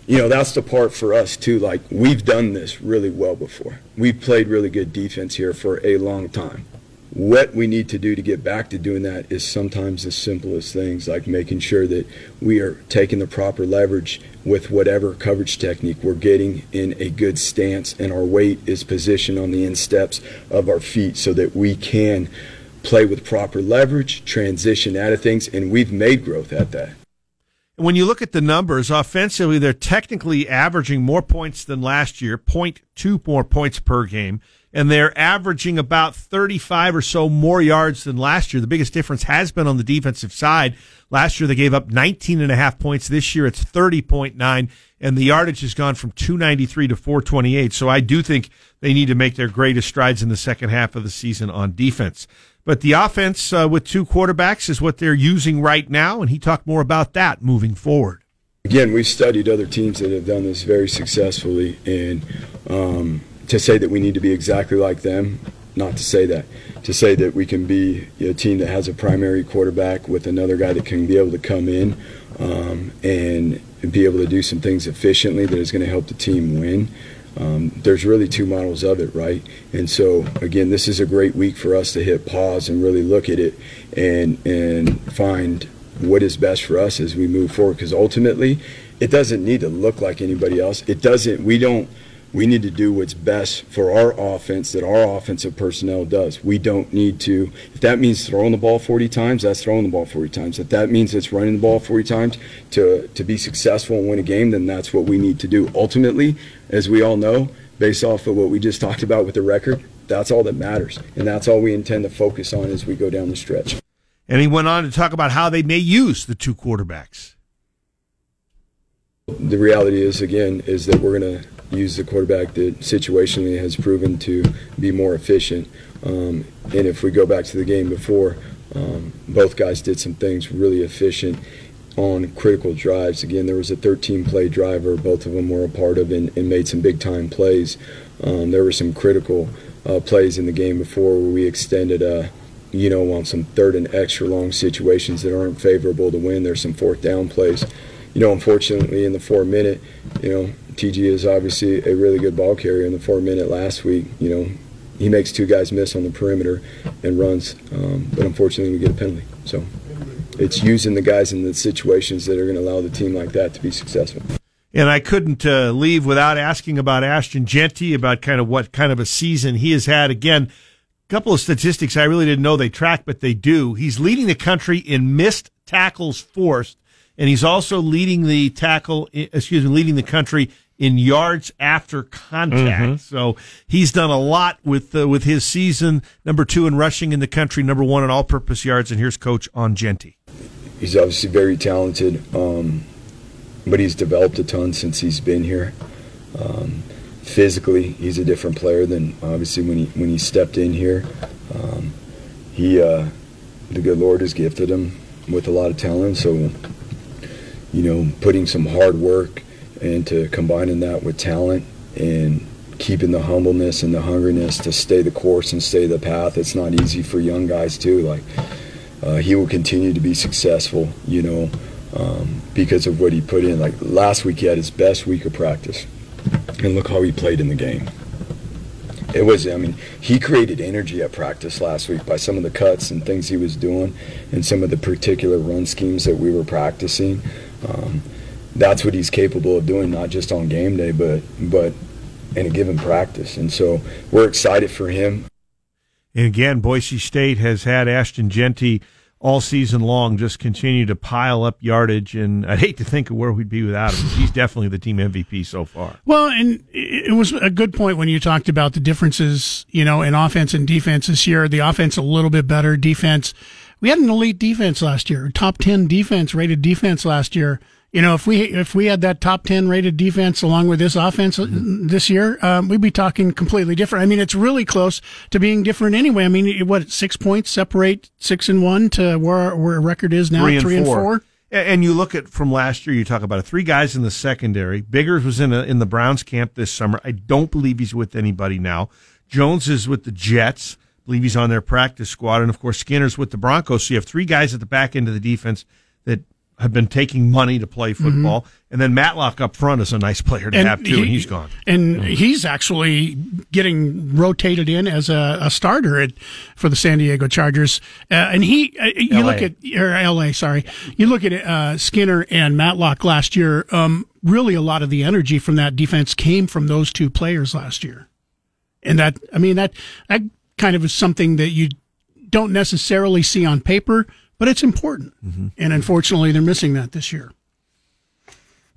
You know, that's the part for us too. Like we've done this really well before. We've played really good defense here for a long time. What we need to do to get back to doing that is sometimes the simplest things, like making sure that we are taking the proper leverage with whatever coverage technique we're getting in a good stance, and our weight is positioned on the insteps of our feet so that we can play with proper leverage, transition out of things, and we've made growth at that.
When you look at the numbers offensively, they're technically averaging more points than last year, 0.2 more points per game, and they're averaging about 35 or so more yards than last year. The biggest difference has been on the defensive side. Last year they gave up 19 and a half points. This year it's 30.9 and the yardage has gone from 293 to 428. So I do think they need to make their greatest strides in the second half of the season on defense. But the offense uh, with two quarterbacks is what they're using right now, and he talked more about that moving forward.
Again, we've studied other teams that have done this very successfully, and um, to say that we need to be exactly like them, not to say that. To say that we can be a team that has a primary quarterback with another guy that can be able to come in um, and be able to do some things efficiently that is going to help the team win. Um, there's really two models of it, right? And so, again, this is a great week for us to hit pause and really look at it and and find what is best for us as we move forward. Because ultimately, it doesn't need to look like anybody else. It doesn't. We don't. We need to do what's best for our offense that our offensive personnel does. We don't need to. If that means throwing the ball 40 times, that's throwing the ball 40 times. If that means it's running the ball 40 times to to be successful and win a game, then that's what we need to do. Ultimately, as we all know, based off of what we just talked about with the record, that's all that matters, and that's all we intend to focus on as we go down the stretch.
And he went on to talk about how they may use the two quarterbacks.
The reality is, again, is that we're going to use the quarterback that situationally has proven to be more efficient. Um, and if we go back to the game before, um, both guys did some things really efficient on critical drives. Again, there was a 13 play driver, both of them were a part of and, and made some big time plays. Um, there were some critical uh, plays in the game before where we extended a you know, on some third and extra long situations that aren't favorable to win. There's some fourth down plays. You know, unfortunately, in the four minute, you know, TG is obviously a really good ball carrier. In the four minute last week, you know, he makes two guys miss on the perimeter and runs, um, but unfortunately, we get a penalty. So it's using the guys in the situations that are going to allow the team like that to be successful.
And I couldn't uh, leave without asking about Ashton Jeanty, about kind of what kind of a season he has had. Again, a couple of statistics I really didn't know they track, but they do. He's leading the country in missed tackles forced, and he's also leading the tackle, excuse me, leading the country in yards after contact.
Mhm.
So he's done a lot with uh, with his season. Number two in rushing in the country, number one in all-purpose yards. And here's Coach on Jeanty.
He's obviously very talented, um, but he's developed a ton since he's been here. Um, physically, he's a different player than obviously when he when he stepped in here. Um, he, uh, the good Lord has gifted him with a lot of talent. So, you know, putting some hard work and to combining that with talent and keeping the humbleness and the hungriness to stay the course and stay the path. It's not easy for young guys too. Like uh, he will continue to be successful, you know, um, because of what he put in. Like last week, he had his best week of practice, and look how he played in the game. It was, I mean, he created energy at practice last week by some of the cuts and things he was doing, and some of the particular run schemes that we were practicing. Um, that's what he's capable of doing, not just on game day, but but in a given practice. And so we're excited for him.
And again, Boise State has had Ashton Jeanty all season long just continue to pile up yardage. And I'd hate to think of where we'd be without him. He's definitely the team MVP so far.
Well, and it was a good point when you talked about the differences, you know, in offense and defense this year. The offense a little bit better, defense. We had an elite defense last year, top 10 defense, rated defense last year you know, if we if we had that top ten rated defense along with this offense mm-hmm. this year, um, we'd be talking completely different. I mean, it's really close to being different anyway. I mean, what six points separate six and one to where where a record is now,
three and,
three
four.
and four.
And you look at from last year, you talk about it, three guys in the secondary. Biggers was in a, in the Browns camp this summer. I don't believe he's with anybody now. Jones is with the Jets. Believe he's on their practice squad, and of course Skinner's with the Broncos. So you have three guys at the back end of the defense that have been taking money to play football. Mm-hmm. And then Matlock up front is a nice player to and have too, he, and he's gone.
And he's actually getting rotated in as a, a starter at, for the San Diego Chargers. Uh, and he, uh, you LA. look at or L.A. Sorry, you look at uh, Skinner and Matlock last year. Um, really, a lot of the energy from that defense came from those two players last year. And that, I mean, that that kind of is something that you don't necessarily see on paper but it's important. Mm-hmm. And unfortunately, they're missing that this year.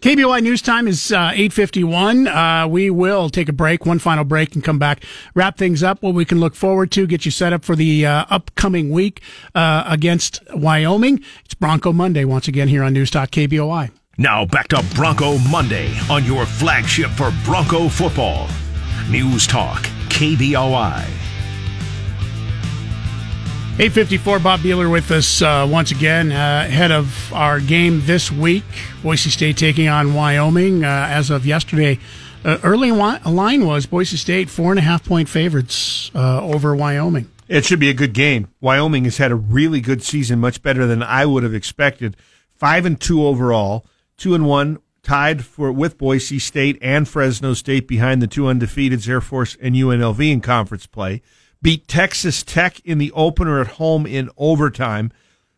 KBOI news time is uh, 851. Uh, we will take a break, one final break, and come back, wrap things up, what we can look forward to, get you set up for the uh, upcoming week uh, against Wyoming. It's Bronco Monday once again here on News Talk KBOI.
Now back to Bronco Monday on your flagship for Bronco football. News Talk KBOI.
854, Bob Beeler with us uh, once again, uh, ahead of our game this week. Boise State taking on Wyoming. Uh, as of yesterday, uh, early line was Boise State four and a half point favorites uh, over Wyoming.
It should be a good game. Wyoming has had a really good season, much better than I would have expected. Five and two overall, two and one tied for with Boise State and Fresno State behind the two undefeateds Air Force and UNLV in conference play beat Texas Tech in the opener at home in overtime.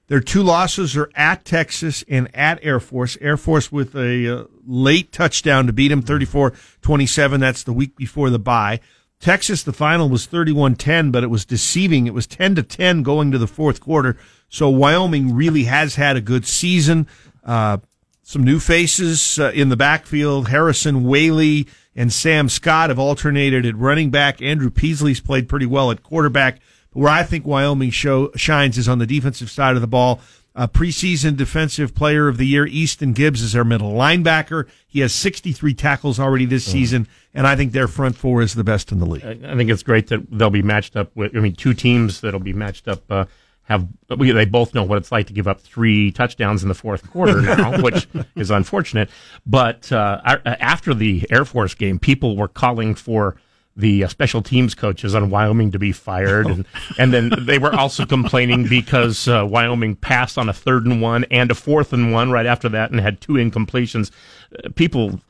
Their two losses are at Texas and at Air Force. Air Force with a uh, late touchdown to beat them 34-27. That's the week before the bye. Texas, the final was 31-10, but it was deceiving. It was 10 to 10 going to the fourth quarter. So Wyoming really has had a good season. Uh, some new faces uh, in the backfield. Harrison Waylee, and Sam Scott have alternated at running back. Andrew Peasley's played pretty well at quarterback. But where I think Wyoming show shines is on the defensive side of the ball. A preseason defensive player of the year, Easton Gibbs, is their middle linebacker. He has 63 tackles already this oh. season, and I think their front four is the best in the league.
I think it's great that they'll be matched up with, I mean, two teams that'll be matched up uh, have they both know what it's like to give up three touchdowns in the fourth quarter now, which is unfortunate. But uh, after the Air Force game, people were calling for the uh, special teams coaches on Wyoming to be fired, and and then they were also complaining because uh, Wyoming passed on a third and one and a fourth and one right after that, and had two incompletions. Uh, people.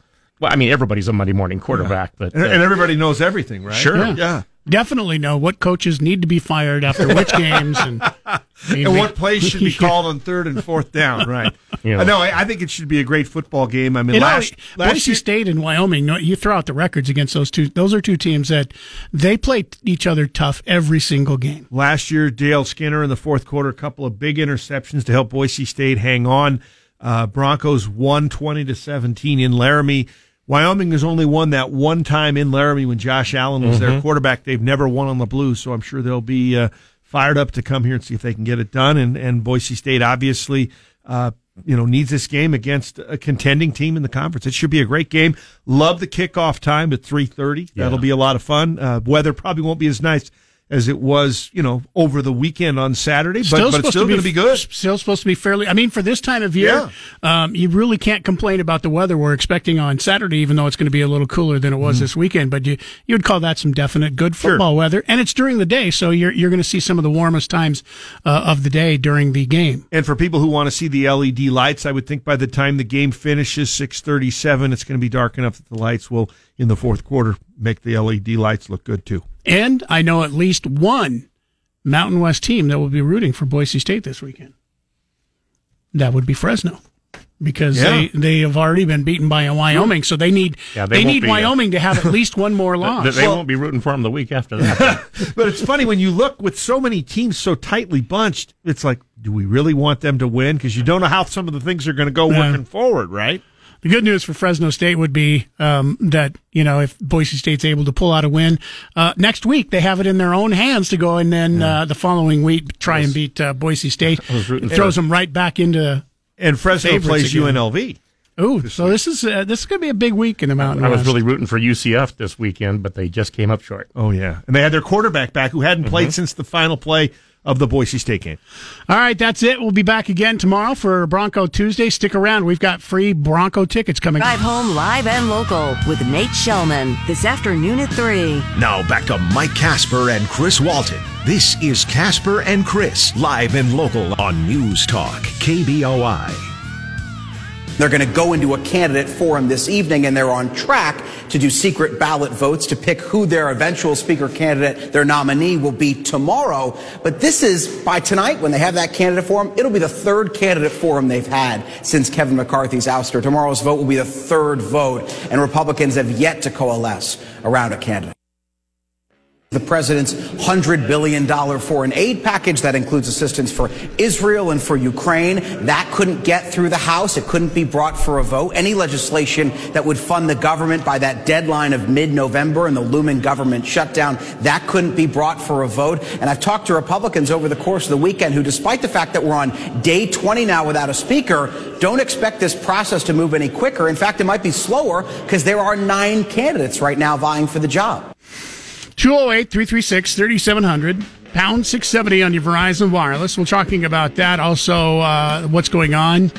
Well, I mean, everybody's a Monday morning quarterback, yeah. but
and, and, everybody knows everything, right?
Sure,
yeah.
yeah
definitely know what coaches need to be fired after which games and,
and what plays should be called on third and fourth down. Right. You know. No, I, I, think it should be a great football game. I mean, last, last
Boise year, State and Wyoming. You throw out the records against those two. Those are two teams that they play each other tough every single game.
Last year, JL Skinner in the fourth quarter, a couple of big interceptions to help Boise State hang on. Uh, Broncos won twenty to seventeen in Laramie. Wyoming has only won that one time in Laramie when Josh Allen was mm-hmm. their quarterback. They've never won on the Blues, so I'm sure they'll be uh, fired up to come here and see if they can get it done. And, and Boise State obviously, uh, you know, needs this game against a contending team in the conference. It should be a great game. Love the kickoff time at 3:30. Yeah. That'll be a lot of fun. Uh, weather probably won't be as nice as it was, you know, over the weekend on Saturday, but,
Still
but it's still going to be good.
Still supposed to be fairly. I mean, for this time of year, um, you really can't complain about the weather we're expecting on Saturday, even though it's going to be a little cooler than it was
Mm-hmm.
this weekend. But you you would call that some definite good football weather, and it's during the day, so you're you're going to see some of the warmest times uh, of the day during the game.
And for people who want to see the LED lights, I would think by the time the game finishes, six thirty-seven, it's going to be dark enough that the lights will, in the fourth quarter, make the LED lights look good too.
And I know at least one Mountain West team that will be rooting for Boise State this weekend. That would be Fresno. Because
Yeah.
they, they have already been beaten by Wyoming, so they need
Yeah, they
they, need
be, uh,
Wyoming to have at least one more loss.
They, they won't be rooting for them the week after that.
but it's funny when you look with so many teams so tightly bunched. It's like, do we really want them to win? Because you don't know how some of the things are going to go
Yeah.
working forward, right?
The good news for Fresno State would be um, that you know if Boise State's able to pull out a win uh, next week, they have it in their own hands to go and then uh, the following week try and beat uh, Boise State. It throws them right back into
And Fresno
favorites
plays
again.
UNLV.
Ooh, so this is uh, this is going to be a big week in the Mountain
I was
West.
really rooting for UCF this weekend, but they just came up short.
Oh yeah, and they had their quarterback back who hadn't played since the final play of the Boise State game.
All right, that's it. We'll be back again tomorrow for Bronco Tuesday. Stick around. We've got free Bronco tickets coming.
Drive home live and local with Nate Shelman this afternoon at 3.
Now back to Mike Casper and Chris Walton. This is Casper and Chris, live and local on News Talk, KBOI.
They're going to go into a candidate forum this evening, and they're on track to do secret ballot votes to pick who their eventual speaker candidate, their nominee, will be tomorrow. But this is by tonight, when they have that candidate forum, it'll be the third candidate forum they've had since Kevin McCarthy's ouster. Tomorrow's vote will be the third vote, and Republicans have yet to coalesce around a candidate. The president's $100 billion foreign aid package that includes assistance for Israel and for Ukraine. That couldn't get through the House. It couldn't be brought for a vote. Any legislation that would fund the government by that deadline of mid-November and the looming government shutdown, that couldn't be brought for a vote. And I've talked to Republicans over the course of the weekend who, despite the fact that we're on day 20 now without a speaker, don't expect this process to move any quicker. In fact, it might be slower because there are nine candidates right now vying for the job.
208 336 3700, pound 670 on your Verizon Wireless. We're talking about that. Also, uh, what's going on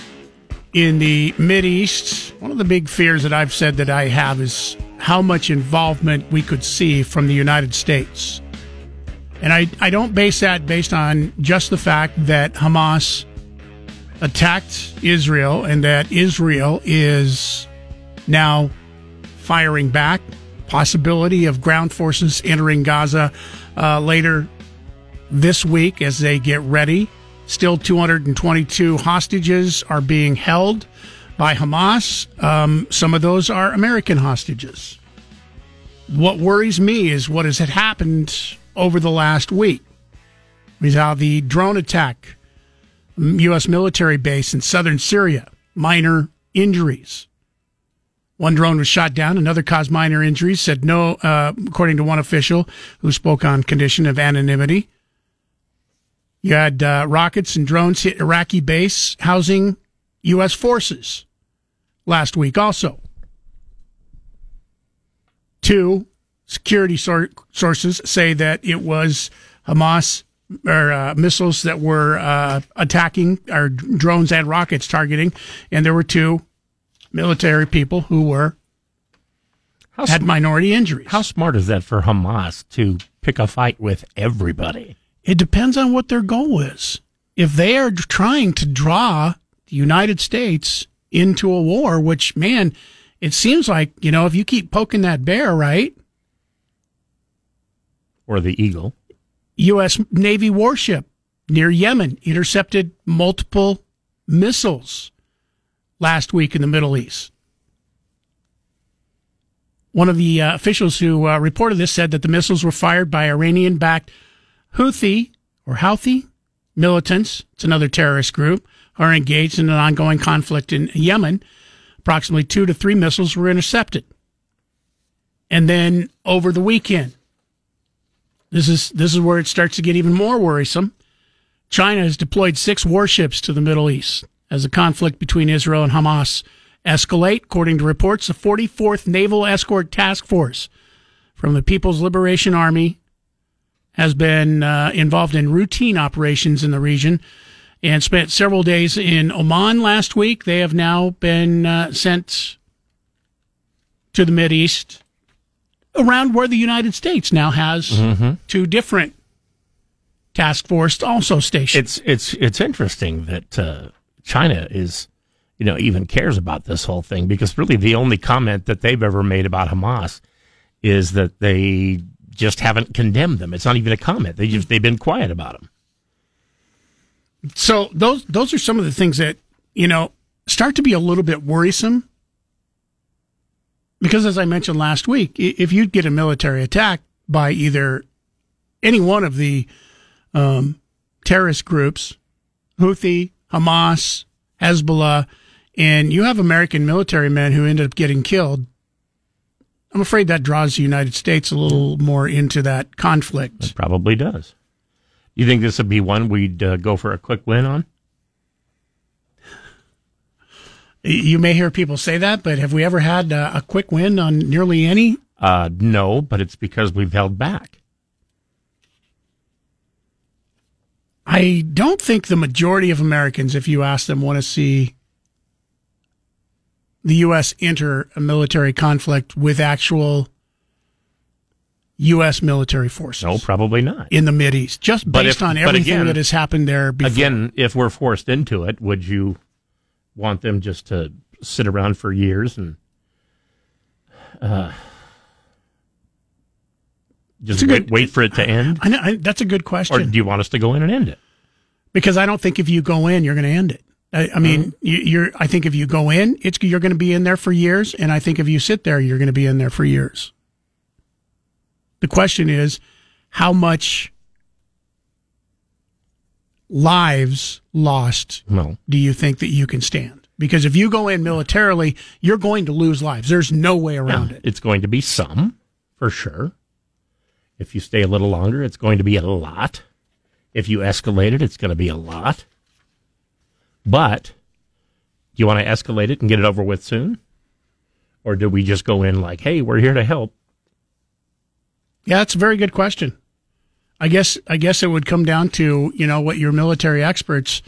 in the Mid East. One of the big fears that I've said that I have is how much involvement we could see from the United States. And I, I don't base that based on just the fact that Hamas attacked Israel and that Israel is now firing back. Possibility of ground forces entering Gaza uh, later this week as they get ready. Still, 222 hostages are being held by Hamas. Um, some of those are American hostages. What worries me is what has happened over the last week. Is how the drone attack, U.S. military base in southern Syria, minor injuries. One drone was shot down. Another caused minor injuries. Said no, uh, according to one official who spoke on condition of anonymity. You had uh, rockets and drones hit Iraqi base housing U.S. forces last week. Also, two security sor- sources say that it was Hamas or uh, missiles that were uh, attacking or drones and rockets targeting, and there were two military people who were
How
had
sm-
minority injuries.
How smart is that for Hamas to pick a fight with everybody?
It depends on what their goal is. If they are trying to draw the United States into a war, which man, it seems like you know if you keep poking that bear, right?
Or the eagle?
U.S. Navy warship near Yemen intercepted multiple missiles last week in the Middle East. One of the uh, officials who uh, reported this said that the missiles were fired by Iranian backed Houthi or Houthi militants. It's another terrorist group are engaged in an ongoing conflict in Yemen. Approximately two to three missiles were intercepted. And then over the weekend, this is this is where it starts to get even more worrisome. China has deployed six warships to the Middle East as the conflict between Israel and Hamas escalate. According to reports, the 44th Naval Escort Task Force from the People's Liberation Army has been uh, involved in routine operations in the region and spent several days in Oman last week. They have now been uh, sent to the Mid East, around where the United States now has
Mhm.
two different task force also stationed.
It's it's it's interesting that uh, China is, you know, even cares about this whole thing because really the only comment that they've ever made about Hamas is that they just haven't condemned them. It's not even a comment. They just they've been quiet about them.
So those those are some of the things that you know start to be a little bit worrisome. Because as I mentioned last week, if you'd get a military attack by either any one of the um, terrorist groups, Houthi, Hamas, Hezbollah, and you have American military men who ended up getting killed, I'm afraid that draws the United States a little more into that conflict.
It probably does. You think this would be one we'd uh, go for a quick win on?
You may hear people say that, but have we ever had uh, a quick win on nearly any?
Uh, no, but it's because we've held back.
I don't think the majority of Americans, if you ask them, want to see the U.S. enter a military conflict with actual U.S. military forces.
No, probably not.
In the Mid East, just
But
based
if-
on everything
again-
that has happened there before.
Again, if we're forced into it, would you want them just to sit around for years and uh, just wait,
good-
wait for it to end?
I know, I, that's a good question.
Or do you want us to go in and end it?
because I don't think if you go in, you're going to end it. I, I mean,
Mm-hmm.
you, you're. I think if you go in, it's you're going to be in there for years, and I think if you sit there, you're going to be in there for years. The question is, how much lives lost
No.
do you think that you can stand? Because if you go in militarily, you're going to lose lives. There's no way around
Yeah,
it.
It's going to be some, for sure. If you stay a little longer, it's going to be a lot. If you escalate it, it's going to be a lot. But do you want to escalate it and get it over with soon? Or do we just go in like, hey, we're here to help?
Yeah, that's a very good question. I guess I guess it would come down to you know what your military experts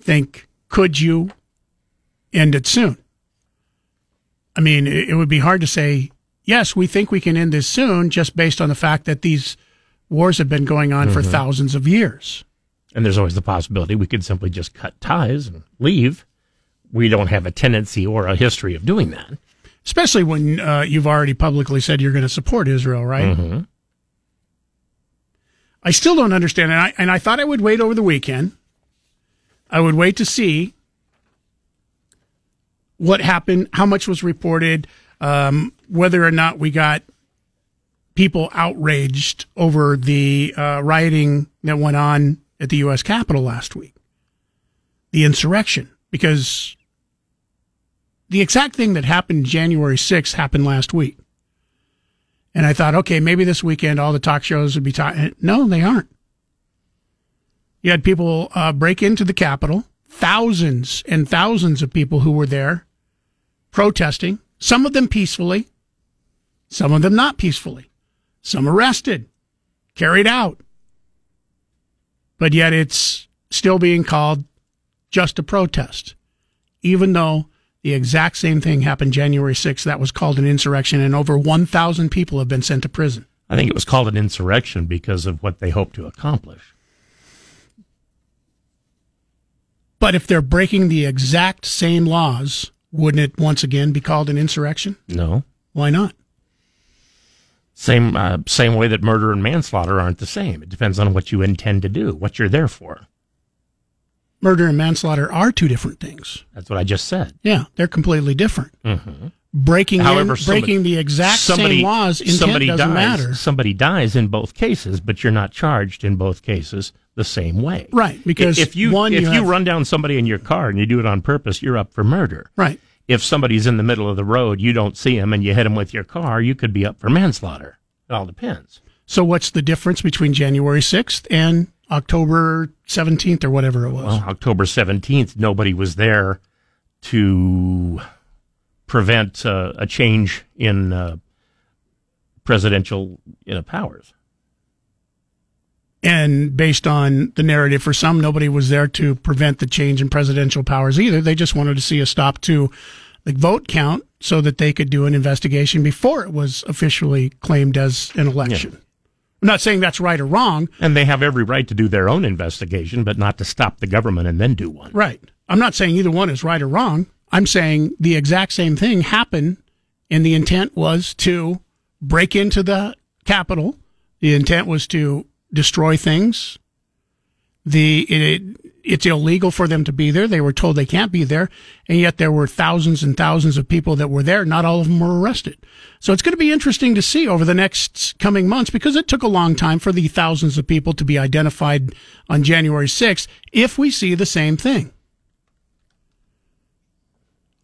think. Could you end it soon? I mean, it, would be hard to say yes. We think we can end this soon, just based on the fact that these wars have been going on for
Mhm.
thousands of years.
And there's always the possibility we could simply just cut ties and leave. We don't have a tendency or a history of doing that.
Especially when uh, you've already publicly said you're going to support Israel, right?
Mhm.
I still don't understand, and I and I thought I would wait over the weekend. I would wait to see what happened, how much was reported, um, whether or not we got people outraged over the uh, rioting that went on at the U.S. Capitol last week, the insurrection, because the exact thing that happened January 6th happened last week. And I thought, okay, maybe this weekend all the talk shows would be talking. No, they aren't. You had people uh, break into the Capitol, thousands and thousands of people who were there protesting, some of them peacefully, some of them not peacefully, some arrested, carried out. But yet it's still being called just a protest, even though the exact same thing happened January 6th. That was called an insurrection, and over 1,000 people have been sent to prison.
I think it was called an insurrection because of what they hoped to accomplish.
But if they're breaking the exact same laws, wouldn't it once again be called an insurrection?
No.
Why not?
Same uh, same way that murder and manslaughter aren't the same. It depends on what you intend to do, what you're there for.
Murder and manslaughter are two different things.
That's what I just said.
Yeah, they're completely different.
Mm-hmm.
Breaking
However,
in,
somebody-
breaking the exact
somebody-
same laws, intent
somebody
doesn't
dies,
matter.
Somebody dies in both cases, but you're not charged in both cases the same way.
Right, because
if you
one,
if
you
you,
have-
run down somebody in your car and you do it on purpose, you're up for murder.
Right.
If somebody's in the middle of the road, you don't see him, and you hit him with your car, you could be up for manslaughter. It all depends.
So what's the difference between January 6th and October 17th or whatever it was?
Well, October 17th, nobody was there to prevent uh, a change in uh, presidential you know, powers.
And based on the narrative for some, nobody was there to prevent the change in presidential powers either. They just wanted to see a stop to the vote count so that they could do an investigation before it was officially claimed as an election. I'm not saying that's right or wrong.
And they have every right to do their own investigation, but not to stop the government and then do one.
Right. I'm not saying either one is right or wrong. I'm saying the exact same thing happened, and the intent was to break into the Capitol. The intent was to destroy things. The it, it's illegal for them to be there. They were told they can't be there, and yet there were thousands and thousands of people that were there. Not all of them were arrested. So it's going to be interesting to see over the next coming months because it took a long time for the thousands of people to be identified on January 6th. If we see the same thing.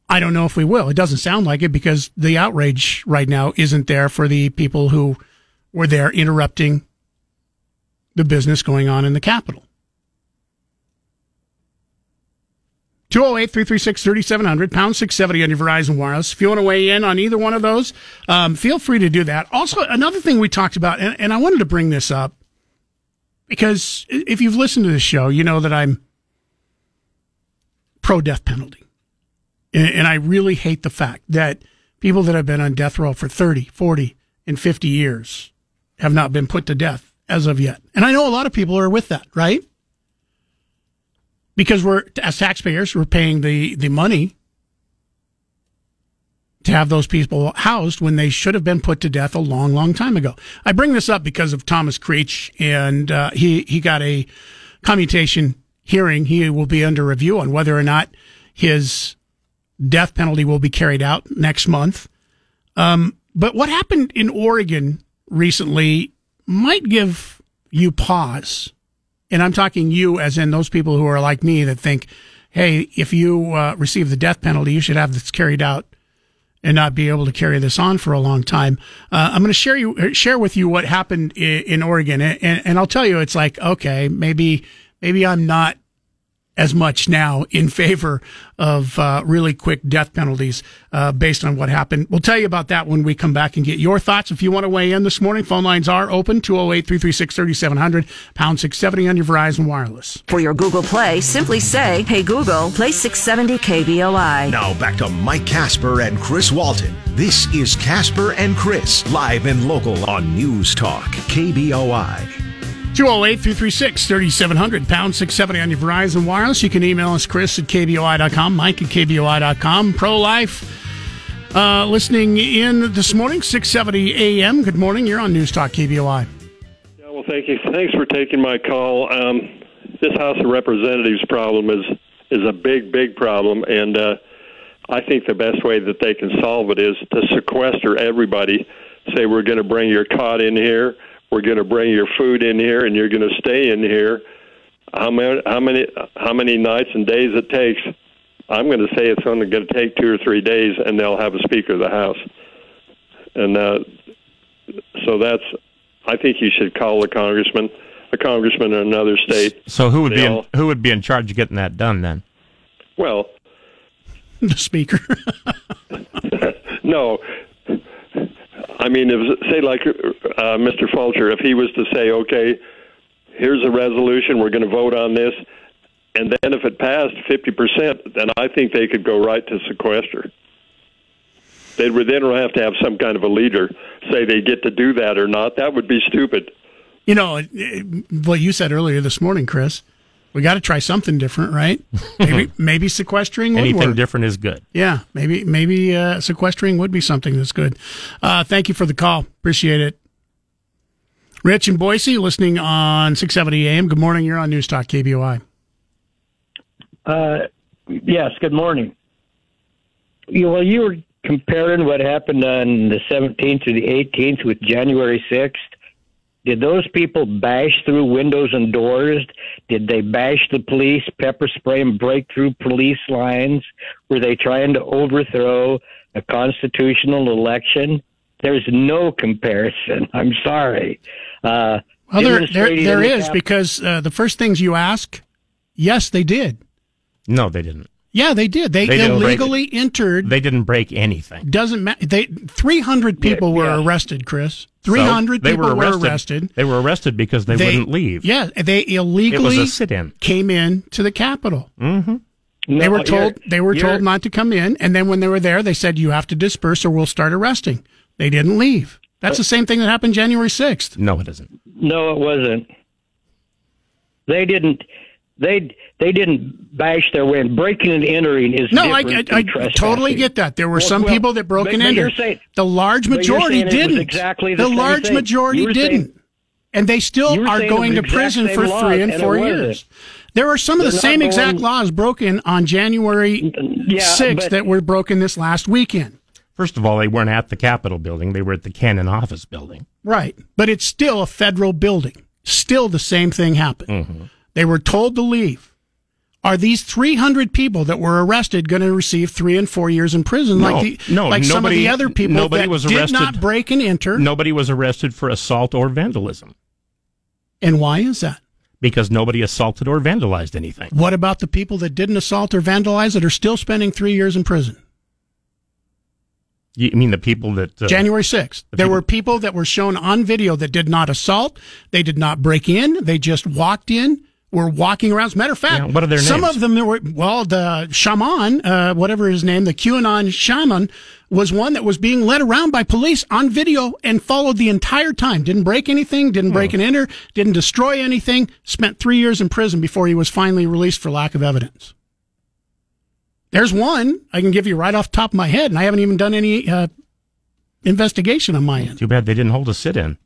I don't know if we will. It doesn't sound like it because the outrage right now isn't there for the people who were there interrupting the business going on in the Capitol. 208 336 3700, pound 670 on your Verizon Wireless. If you want to weigh in on either one of those, um, feel free to do that. Also, another thing we talked about, and, and I wanted to bring this up because if you've listened to this show, you know that I'm pro death penalty. And, and I really hate the fact that people that have been on death row for 30, 40, and 50 years have not been put to death as of yet. And I know a lot of people are with that, right? Because we're, as taxpayers, we're paying the, the money to have those people housed when they should have been put to death a long, long time ago. I bring this up because of Thomas Creech, and uh, he, he got a commutation hearing. He will be under review on whether or not his death penalty will be carried out next month. Um, but what happened in Oregon recently might give you pause. And I'm talking you as in those people who are like me that think, hey, if you uh, receive the death penalty, you should have this carried out and not be able to carry this on for a long time. Uh, I'm going to share you share with you what happened in, in Oregon, and, and, I'll tell you, it's like okay, maybe maybe I'm not as much now in favor of uh, really quick death penalties uh, based on what happened. We'll tell you about that when we come back and get your thoughts. If you want to weigh in this morning, phone lines are open 208 336 3700, pound 670 on your Verizon Wireless.
For your Google Play, simply say, Hey Google, play 670 KBOI.
Now back to Mike Casper and Chris Walton. This is Casper and Chris, live and local on News Talk, KBOI.
208 336 3700, pound 670 on your Verizon Wireless. You can email us, Chris at KBOI.com, Mike at KBOI.com. Pro Life uh, listening in this morning, 670 a.m. Good morning. You're on News Talk KBOI.
Yeah, well, thank you. Thanks for taking my call. Um, this House of Representatives problem is is a big, big problem, and uh, I think the best way that they can solve it is to sequester everybody. Say we're going to bring your cot in here we're going to bring your food in here, and you're going to stay in here. How many how many how many nights and days it takes? I'm going to say it's only going to take two or three days, and they'll have a Speaker of the House. And uh, so that's. I think you should call a congressman, a congressman in another state.
So who would
They
be
all-
in, who would be in charge of getting that done then?
Well,
the Speaker.
no. I mean, if say like uh, Mr. Fulcher, if he was to say, "Okay, here's a resolution, we're going to vote on this," and then if it passed fifty percent, then I think they could go right to sequester. They would then have to have some kind of a leader say they get to do that or not. That would be stupid.
You know, what you said earlier this morning, Chris, we got to try something different, right? Maybe, maybe sequestering would
Anything
work.
different is good.
Yeah, maybe maybe uh, sequestering would be something that's good. Uh, thank you for the call. Appreciate it. Rich in Boise, listening on 670 AM. Good morning. You're on News Talk KBOI.
Uh, yes, good morning. You, well, you were comparing what happened on the 17th to the 18th with January 6th. Did those people bash through windows and doors? Did they bash the police, pepper spray, and break through police lines? Were they trying to overthrow a constitutional election? There's no comparison. I'm sorry. Uh,
Well, there, there,
demonstrating
there
in the
is
Cap-
because uh, the first things you ask, yes, they did.
No, they didn't.
Yeah, they did. They,
They didn't break-
illegally entered.
They didn't break anything.
Doesn't matter. They 300 people were arrested, Chris. 300
So
people
were
were
arrested.
arrested.
They were arrested because they, wouldn't leave.
Yeah, they illegally
sit-in.
came in to the Capitol.
Mm-hmm.
they were told they were told not to come in, and then when they were there, they said you have to disperse or we'll start arresting. They didn't leave. That's the same thing that happened January 6th.
No, it isn't.
No, it wasn't. They didn't. They they didn't bash their way. in. Breaking and entering is
No, I,
different
I,
than
I totally get that. There were
Well,
some
well,
people that broke
but-
and
you're
entered.
saying-
the large majority
saying it was
didn't.
exactly the same
large
thing.
majority
You were saying-
didn't. and they still are going to
exact
prison for three and
and
four
wasn't.
years. There are some of the
They're not
same exact
going-
laws broken on January
Yeah,
6th
but-
that were broken this last weekend.
First of all, they weren't at the Capitol building. They were at the Cannon office building.
Right. But it's still a federal building. Still the same thing happened.
Mm-hmm.
They were told to leave. Are these 300 people that were arrested going to receive three and four years in prison
No,
like, the,
no,
like some of the other people
nobody
that
was
did
arrested.
not break and enter?
Nobody was arrested for assault or vandalism
And why is that?
because nobody assaulted or vandalized anything.
What about the people that didn't assault or vandalize that are still spending three years in prison?
You mean the people that uh,
January 6th.
the
There
people-
were people that were shown on video that did not assault. They did not break in. They just walked in, were walking around. As a matter of fact,
Yeah, what are their
some
names?
of them were, well, the shaman, uh, whatever his name, the QAnon shaman was one that was being led around by police on video and followed the entire time. Didn't break anything, didn't break
Hmm.
and enter, didn't destroy anything, spent three years in prison before he was finally released for lack of evidence. There's one I can give you right off the top of my head, and I haven't even done any uh, investigation on my end.
Too bad they didn't hold a sit-in.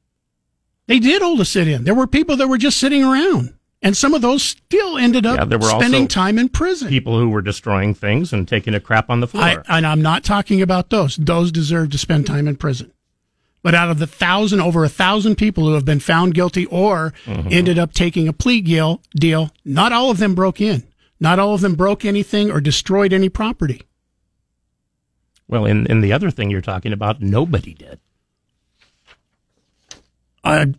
They did hold a sit in. There were people that were just sitting around, and some of those still ended up
Yeah, there were
spending time in prison.
People who were destroying things and taking a crap on the floor.
I, and I'm not talking about those. Those deserve to spend time in prison. But out of the thousand, over a thousand people who have been found guilty or
Mhm.
ended up taking a plea deal, deal, not all of them broke in. Not all of them broke anything or destroyed any property.
well, in, in the other thing you're talking about, nobody did.
I,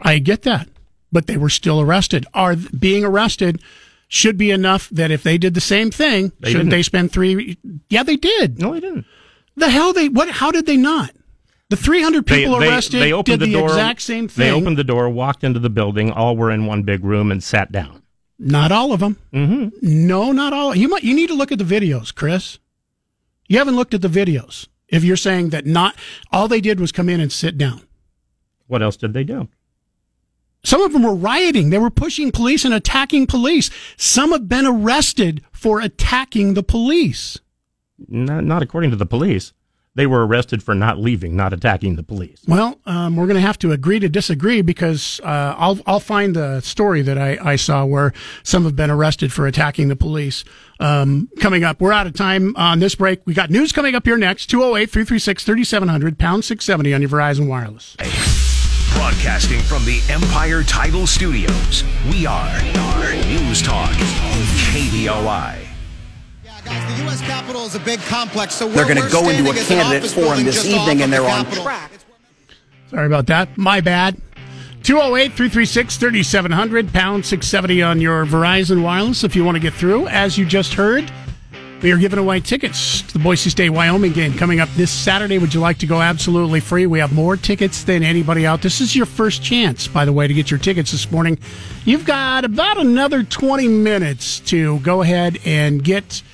I get that, but they were still arrested. Are being arrested should be enough that if they did the same thing,
They
shouldn't
didn't.
they spend three? Yeah, they did.
No, they didn't.
The hell they what? How did they not? The 300 people arrested
they opened
did
the,
the,
door,
exact same thing.
They opened the door, walked into the building. All were in one big room and sat down.
Not all of them.
Mm-hmm.
No, not all. You might. You need to look at the videos, Chris. You haven't looked at the videos. If you're saying that not all they did was come in and sit down.
What else did they do?
Some of them were rioting. They were pushing police and attacking police. Some have been arrested for attacking the police.
Not, not according to the police. They were arrested for not leaving, not attacking the police.
Well, um, we're going to have to agree to disagree because uh, I'll I'll find the story that I, I saw where some have been arrested for attacking the police. Um, coming up, we're out of time on this break. We got news coming up here next 208 336 3700, pound 670 on your Verizon Wireless.
Broadcasting from the Empire Title Studios, we are, are News Talk, KBOI.
The U.S. Capitol is a big complex, so
They're going to go into a
as an
candidate forum this evening, and they're
the
on
Capitol.
track.
Sorry about that. My bad. 208 336 3700, pound 670 on your Verizon Wireless if you want to get through. As you just heard, we are giving away tickets to the Boise State Wyoming game coming up this Saturday. Would you like to go absolutely free? We have more tickets than anybody out. This is your first chance, by the way, to get your tickets this morning. You've got about another 20 minutes to go ahead and get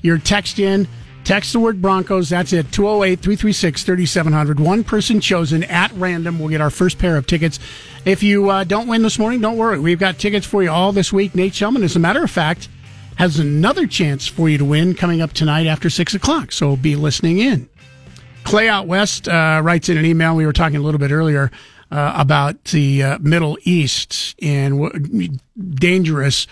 your text in. Text the word Broncos. That's it. 208 336 3700. One person chosen at random will get our first pair of tickets. If you uh, don't win this morning, don't worry. We've got tickets for you all this week. Nate Shelman, as a matter of fact, has another chance for you to win coming up tonight after 6 o'clock. So be listening in. Clay out west uh, writes in an email. We were talking a little bit earlier uh, about the uh, Middle East and what dangerous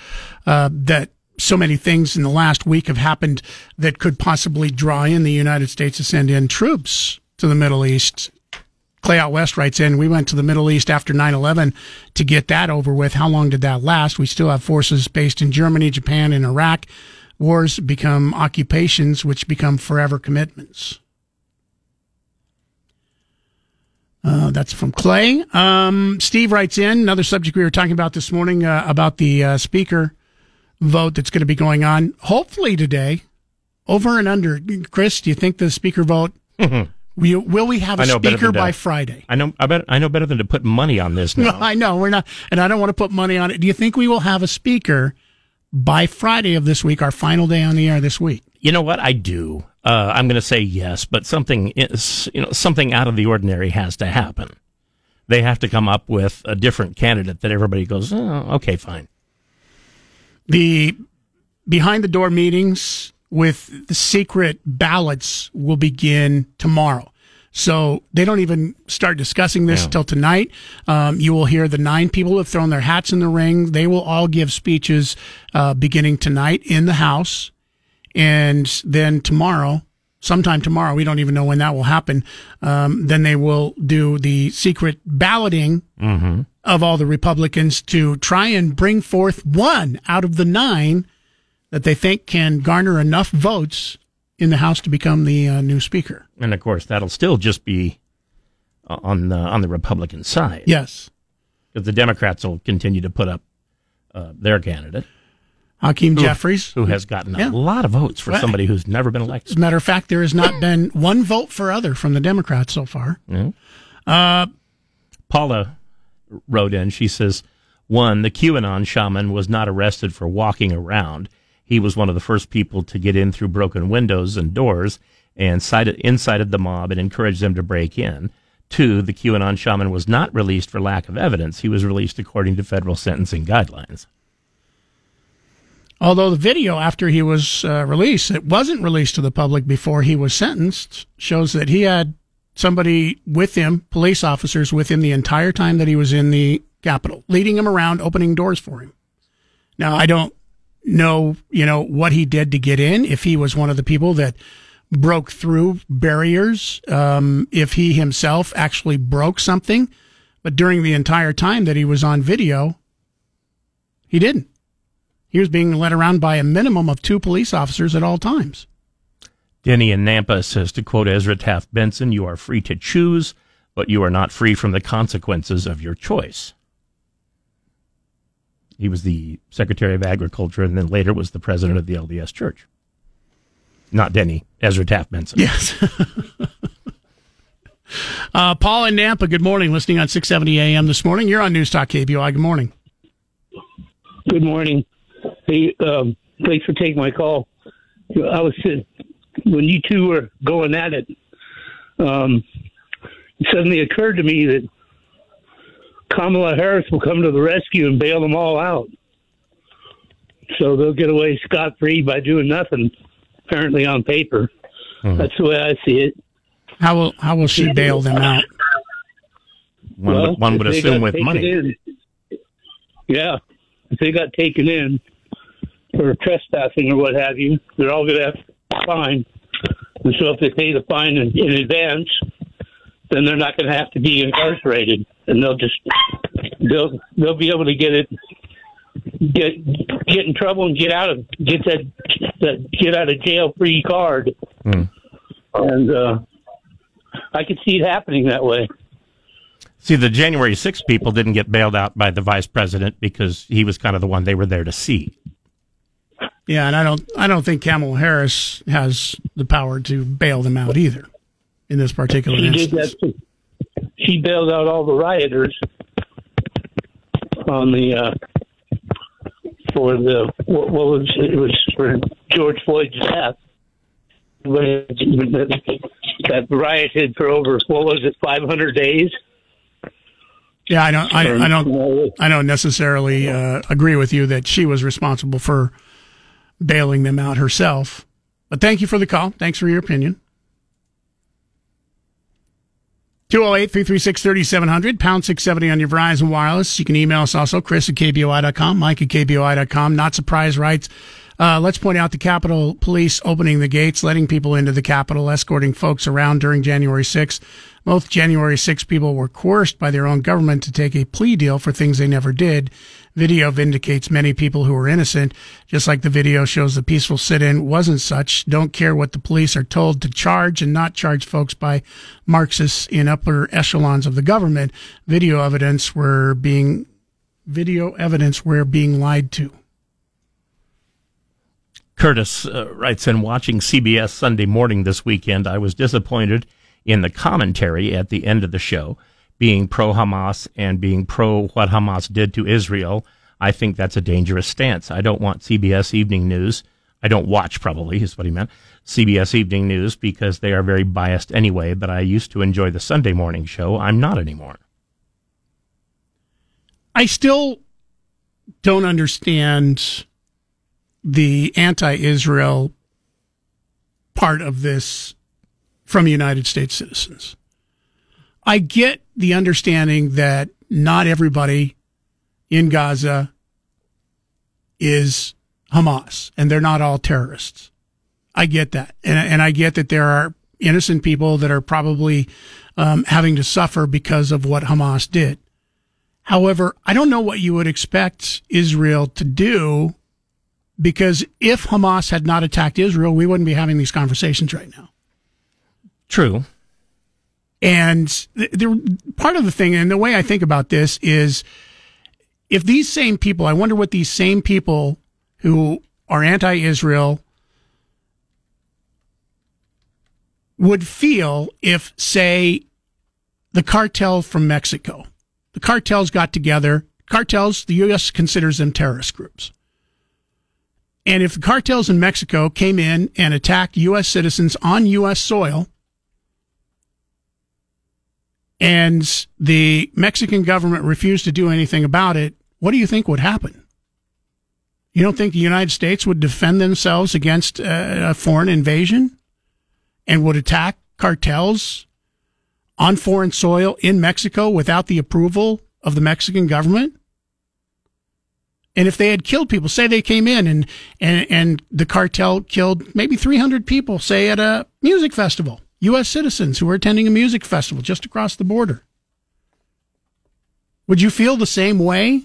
uh, that so many things in the last week have happened that could possibly draw in the United States to send in troops to the Middle East. Clay out west writes in, we went to the Middle East after 9-11 to get that over with. How long did that last? We still have forces based in Germany, Japan, and Iraq. Wars become occupations, which become forever commitments. Uh, that's from Clay. Um, Steve writes in another subject we were talking about this morning uh, about the uh, speaker vote that's going to be going on, hopefully today, over and under. Chris, do you think the speaker vote? Will, will we have a speaker by Friday?
I know. I bet. I know better than to put money on this
No. I know we're not, and I don't want to put money on it. Do you think we will have a speaker by Friday of this week, our final day on the air this week?
You know what? I do. Uh, I'm going to say yes, but something is, you know, something out of the ordinary has to happen. They have to come up with a different candidate that everybody goes, oh, okay, fine.
The behind the door meetings with the secret ballots will begin tomorrow. So they don't even start discussing this
Yeah.
till tonight. Um, you will hear the nine people who have thrown their hats in the ring. They will all give speeches uh, beginning tonight in the House. And then tomorrow, sometime tomorrow, we don't even know when that will happen. Um, then they will do the secret balloting
Mm-hmm.
of all the Republicans to try and bring forth one out of the nine that they think can garner enough votes in the House to become the uh, new Speaker.
And of course, that'll still just be uh, on the on the Republican side.
Yes.
because the Democrats will continue to put up uh, their candidate,
Hakeem
who-
Jeffries.
who has gotten
Yeah.
a lot of votes for somebody who's never been elected.
As a matter of fact, there has not been one vote for other from the Democrats so far.
Yeah.
Uh,
Paula wrote in. She says, one, the QAnon shaman was not arrested for walking around. He was one of the first people to get in through broken windows and doors and cited, incited the mob and encouraged them to break in. Two, the QAnon shaman was not released for lack of evidence. He was released according to federal sentencing guidelines.
Although the video after he was uh, released, it wasn't released to the public before he was sentenced, shows that he had somebody with him, police officers with him the entire time that he was in the Capitol, leading him around, opening doors for him. Now, I don't know, you know, what he did to get in, if he was one of the people that broke through barriers, um, if he himself actually broke something. But during the entire time that he was on video, he didn't. He was being led around by a minimum of two police officers at all times.
Denny in Nampa says, to quote Ezra Taft Benson, you are free to choose, but you are not free from the consequences of your choice. He was the Secretary of Agriculture and then later was the president of the LDS Church. Not Denny, Ezra Taft Benson.
Yes. uh, Paul in Nampa, good morning. Listening on 670 AM this morning. You're on News Talk KBOI. Good morning.
Good morning. Hey, um, thanks for taking my call. I was uh, when you two were going at it. Um, it suddenly occurred to me that Kamala Harris will come to the rescue and bail them all out. So they'll get away scot free by doing nothing. Apparently, on paper, hmm. that's the way I see it.
How will how will she bail them out?
One
Well,
would, one would assume with money.
in- yeah, if they got taken in for trespassing or what have you, they're all going to have a fine. And so if they pay the fine in, in advance, then they're not going to have to be incarcerated, and they'll just they'll they'll be able to get it get get in trouble and get out of get that that get out of jail free card,
Hmm.
and uh, I could see it happening that way.
See, the January 6 people didn't get bailed out by the vice president because he was kind of the one they were there to see.
Yeah, and I don't I don't think Kamala Harris has the power to bail them out either in this particular
She did that. too. She bailed out all the rioters on the uh, for the what, what was it was for George Floyd's death. That rioted for over what was it, five hundred days?
Yeah, I don't I, I don't I don't necessarily uh, agree with you that she was responsible for bailing them out herself. But thank you for the call. Thanks for your opinion. 208 336 3700, pound 670 on your Verizon Wireless. You can email us also, Chris at KBOI.com, Mike at KBOI.com. Not surprised writes, uh, let's point out the Capitol Police opening the gates, letting people into the Capitol, escorting folks around during January 6th. Both January 6 people were coerced by their own government to take a plea deal for things they never did. Video vindicates many people who were innocent, just like the video shows the peaceful sit-in wasn't such. Don't care what the police are told to charge and not charge folks by Marxists in upper echelons of the government. Video evidence were being video evidence were being lied to.
Curtis uh, writes in watching CBS Sunday morning this weekend, I was disappointed in the commentary at the end of the show, being pro Hamas and being pro what Hamas did to Israel. I think that's a dangerous stance. I don't want CBS Evening News. I don't watch, probably, is what he meant. CBS Evening News because they are very biased anyway, but I used to enjoy the Sunday morning show. I'm not anymore.
I still don't understand the anti Israel part of this from United States citizens. I get the understanding that not everybody in Gaza is Hamas and they're not all terrorists. I get that. And, and I get that there are innocent people that are probably um, having to suffer because of what Hamas did. However, I don't know what you would expect Israel to do because if Hamas had not attacked Israel, we wouldn't be having these conversations right now.
True.
And the, the, part of the thing, and the way I think about this is if these same people, I wonder what these same people who are anti Israel would feel if, say, the cartel from Mexico the cartels got together. Cartels, the U.S. considers them terrorist groups. And if the cartels in Mexico came in and attacked U.S. citizens on U.S. soil, and the Mexican government refused to do anything about it, what do you think would happen? You don't think the United States would defend themselves against uh, a foreign invasion and would attack cartels on foreign soil in Mexico without the approval of the Mexican government? And if they had killed people, say they came in and, and, and the cartel killed maybe 300 people, say at a music festival, U.S. citizens who were attending a music festival just across the border. Would you feel the same way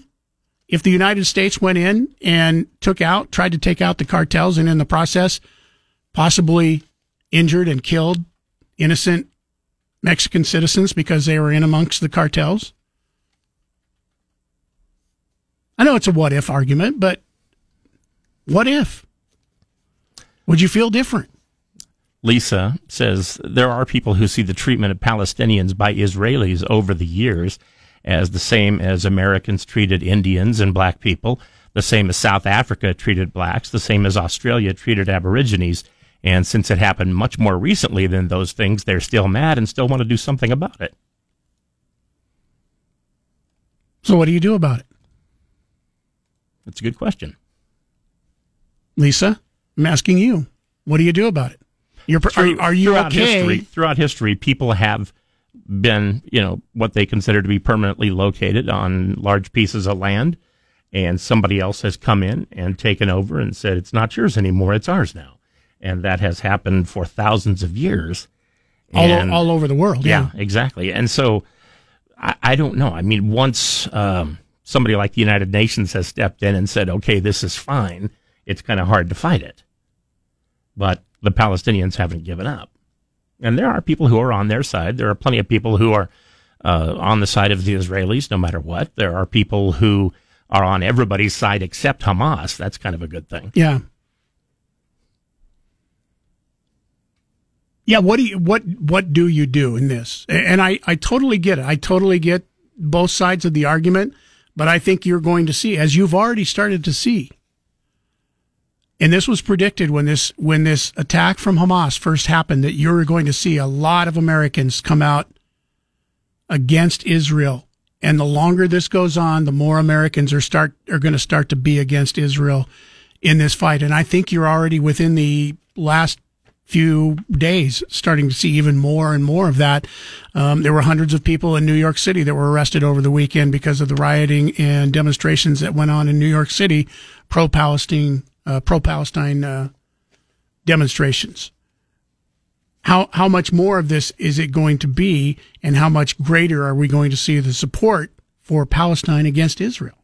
if the United States went in and took out, tried to take out the cartels and in the process possibly injured and killed innocent Mexican citizens because they were in amongst the cartels? I know it's a what if argument, but what if? Would you feel different?
Lisa says there are people who see the treatment of Palestinians by Israelis over the years as the same as Americans treated Indians and black people, the same as South Africa treated blacks, the same as Australia treated Aborigines. And since it happened much more recently than those things, they're still mad and still want to do something about it.
So, what do you do about it?
That's a good question.
Lisa, I'm asking you. What do you do about it? You're, Through, are, are, you
throughout
okay?
History, throughout history, people have been, you know, what they consider to be permanently located on large pieces of land, and somebody else has come in and taken over and said, it's not yours anymore, it's ours now and that has happened for thousands of years.
And, all, all over the world.
Yeah, yeah exactly. And so I, I, don't know. I mean, once um, somebody like the United Nations has stepped in and said, okay, this is fine, it's kind of hard to fight it. But the Palestinians haven't given up. And there are people who are on their side. There are plenty of people who are uh, on the side of the Israelis, no matter what. There are people who are on everybody's side except Hamas. That's kind of a good thing.
Yeah. Yeah, what do you what what do you do in this? And I I totally get it. I totally get both sides of the argument, but I think you're going to see as you've already started to see. And this was predicted when this when this attack from Hamas first happened that you're going to see a lot of Americans come out against Israel. And the longer this goes on, the more Americans are start are going to start to be against Israel in this fight. And I think you're already within the last few days starting to see even more and more of that. Um, there were hundreds of people in New York City that were arrested over the weekend because of the rioting and demonstrations that went on in New York City, pro Palestine, uh, pro Palestine uh, demonstrations. How how much more of this is it going to be, and how much greater are we going to see the support for Palestine against Israel?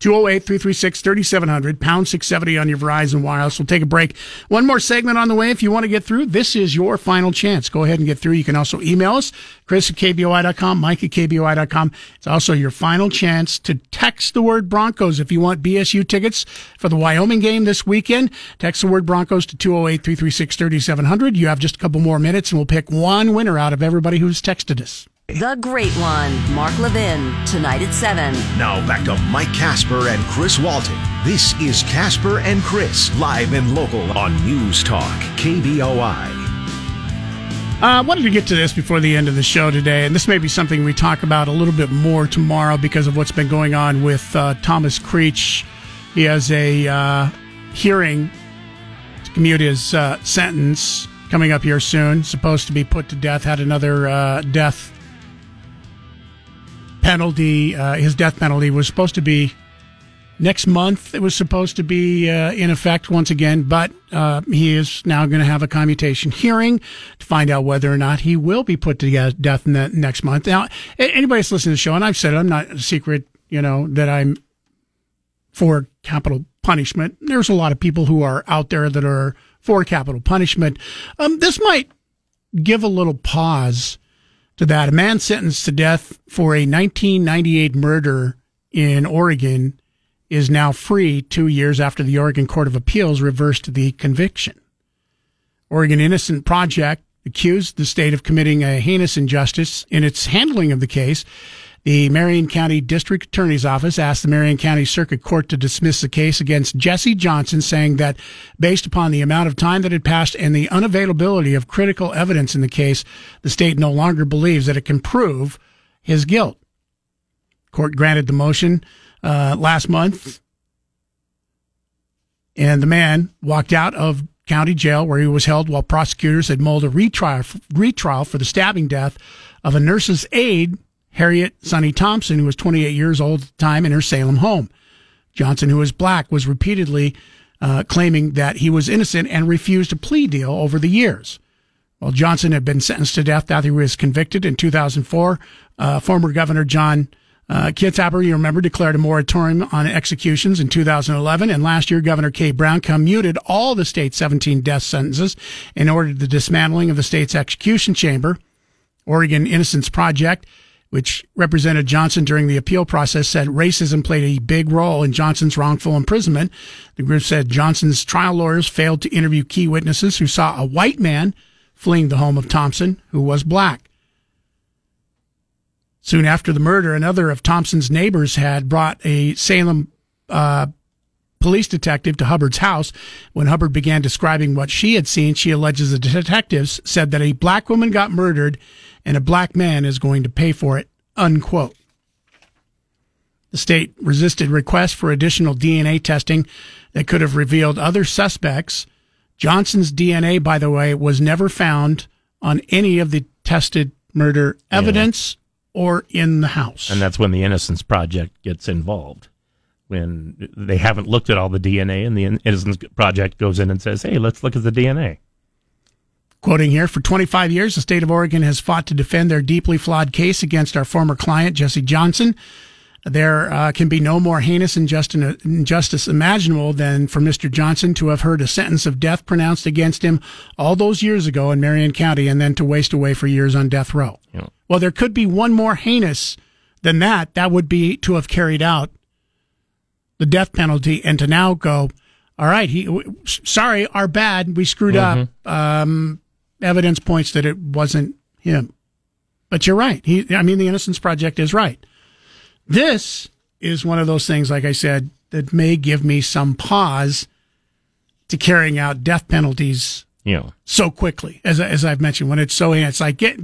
208 336 3700, pound 670 on your Verizon Wireless. We'll take a break. One more segment on the way. If you want to get through, this is your final chance. Go ahead and get through. You can also email us, chris at kboi.com, mike at kboi.com. It's also your final chance to text the word Broncos if you want BSU tickets for the Wyoming game this weekend. Text the word Broncos to 208 336 3700. You have just a couple more minutes, and we'll pick one winner out of everybody who's texted us.
The Great One, Mark Levin, tonight at 7.
Now back to Mike Casper and Chris Walton. This is Casper and Chris, live and local on News Talk, KBOI.
I uh, wanted to get to this before the end of the show today, and this may be something we talk about a little bit more tomorrow because of what's been going on with uh, Thomas Creech. He has a uh, hearing to commute his uh, sentence coming up here soon. Supposed to be put to death, had another uh, death penalty. Uh, his death penalty was supposed to be next month. It was supposed to be uh, in effect once again, but uh, he is now going to have a commutation hearing to find out whether or not he will be put to death next month. Now, anybody that's listening to the show, and I've said it, I'm not a secret, you know, that I'm for capital punishment. There's a lot of people who are out there that are for capital punishment. Um, this might give a little pause to that. A man sentenced to death for a 1998 murder in Oregon is now free two years after the Oregon Court of Appeals reversed the conviction. Oregon Innocent Project accused the state of committing a heinous injustice in its handling of the case the Marion County District Attorney's Office asked the Marion County Circuit Court to dismiss the case against Jesse Johnson, saying that based upon the amount of time that had passed and the unavailability of critical evidence in the case, the state no longer believes that it can prove his guilt. Court granted the motion uh, last month, and the man walked out of county jail where he was held while prosecutors had mulled a retrial, retrial for the stabbing death of a nurse's aide Harriet Sonny Thompson, who was 28 years old at the time, in her Salem home. Johnson, who was black, was repeatedly uh, claiming that he was innocent and refused a plea deal over the years. While Johnson had been sentenced to death after he was convicted in 2004, uh, former Governor John uh, Kitzhaber, you remember, declared a moratorium on executions in 2011. And last year, Governor Kate Brown commuted all the state's 17 death sentences and ordered the dismantling of the state's execution chamber. Oregon Innocence Project which represented Johnson during the appeal process, said racism played a big role in Johnson's wrongful imprisonment. The group said Johnson's trial lawyers failed to interview key witnesses who saw a white man fleeing the home of Thompson, who was black. Soon after the murder, another of Thompson's neighbors had brought a Salem uh, police detective to Hubbard's house. When Hubbard began describing what she had seen, she alleges the detectives said that a black woman got murdered and a black man is going to pay for it, unquote. The state resisted requests for additional DNA testing that could have revealed other suspects. Johnson's DNA, by the way, was never found on any of the tested murder evidence yeah. or in the house.
And that's when the Innocence Project gets involved. When they haven't looked at all the DNA, and the Innocence Project goes in and says, hey, let's look at the DNA.
Quoting here, for 25 years, the state of Oregon has fought to defend their deeply flawed case against our former client, Jesse Johnson. There uh, can be no more heinous injustice imaginable than for Mr. Johnson to have heard a sentence of death pronounced against him all those years ago in Marion County and then to waste away for years on death row. Yeah. Well, there could be one more heinous than that. That would be to have carried out the death penalty and to now go, all right, he, sorry, our bad. We screwed mm-hmm. up. Um, evidence points that it wasn't him. But you're right. He, I mean, the Innocence Project is right. This is one of those things, like I said, that may give me some pause to carrying out death penalties
yeah.
so quickly, as, as I've mentioned, when it's so, it's like, get,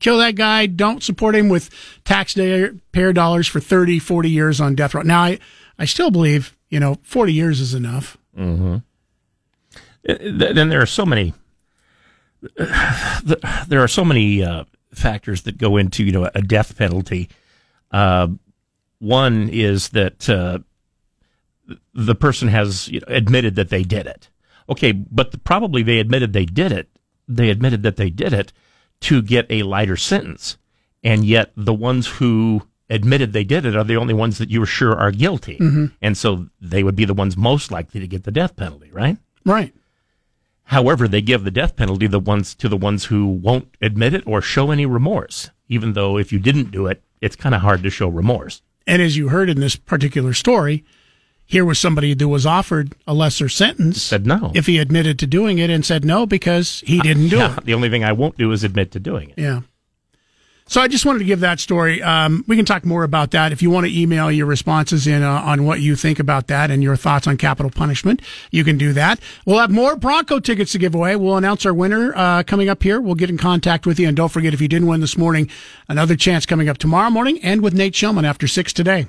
kill that guy, don't support him with taxpayer dollars for 30, 40 years on death row. Now, I, I still believe, you know, 40 years is enough.
Mm-hmm. Then there are so many there are so many uh, factors that go into you know a death penalty. Uh, one is that uh, the person has you know, admitted that they did it. Okay, but the, probably they admitted they did it. They admitted that they did it to get a lighter sentence, and yet the ones who admitted they did it are the only ones that you're sure are guilty.
Mhm.
And so they would be the ones most likely to get the death penalty, right?
Right.
However, they give the death penalty the ones to the ones who won't admit it or show any remorse, even though if you didn't do it, it's kind of hard to show remorse.
And as you heard in this particular story, here was somebody who was offered a lesser sentence.
Said no.
If he admitted to doing it and said no because he didn't do
Yeah,
it.
The only thing I won't do is admit to doing it.
Yeah. So I just wanted to give that story. Um, we can talk more about that. If you want to email your responses in uh, on what you think about that and your thoughts on capital punishment, you can do that. We'll have more Bronco tickets to give away. We'll announce our winner uh, coming up here. We'll get in contact with you. And don't forget, if you didn't win this morning, another chance coming up tomorrow morning and with Nate Shelman after 6 today.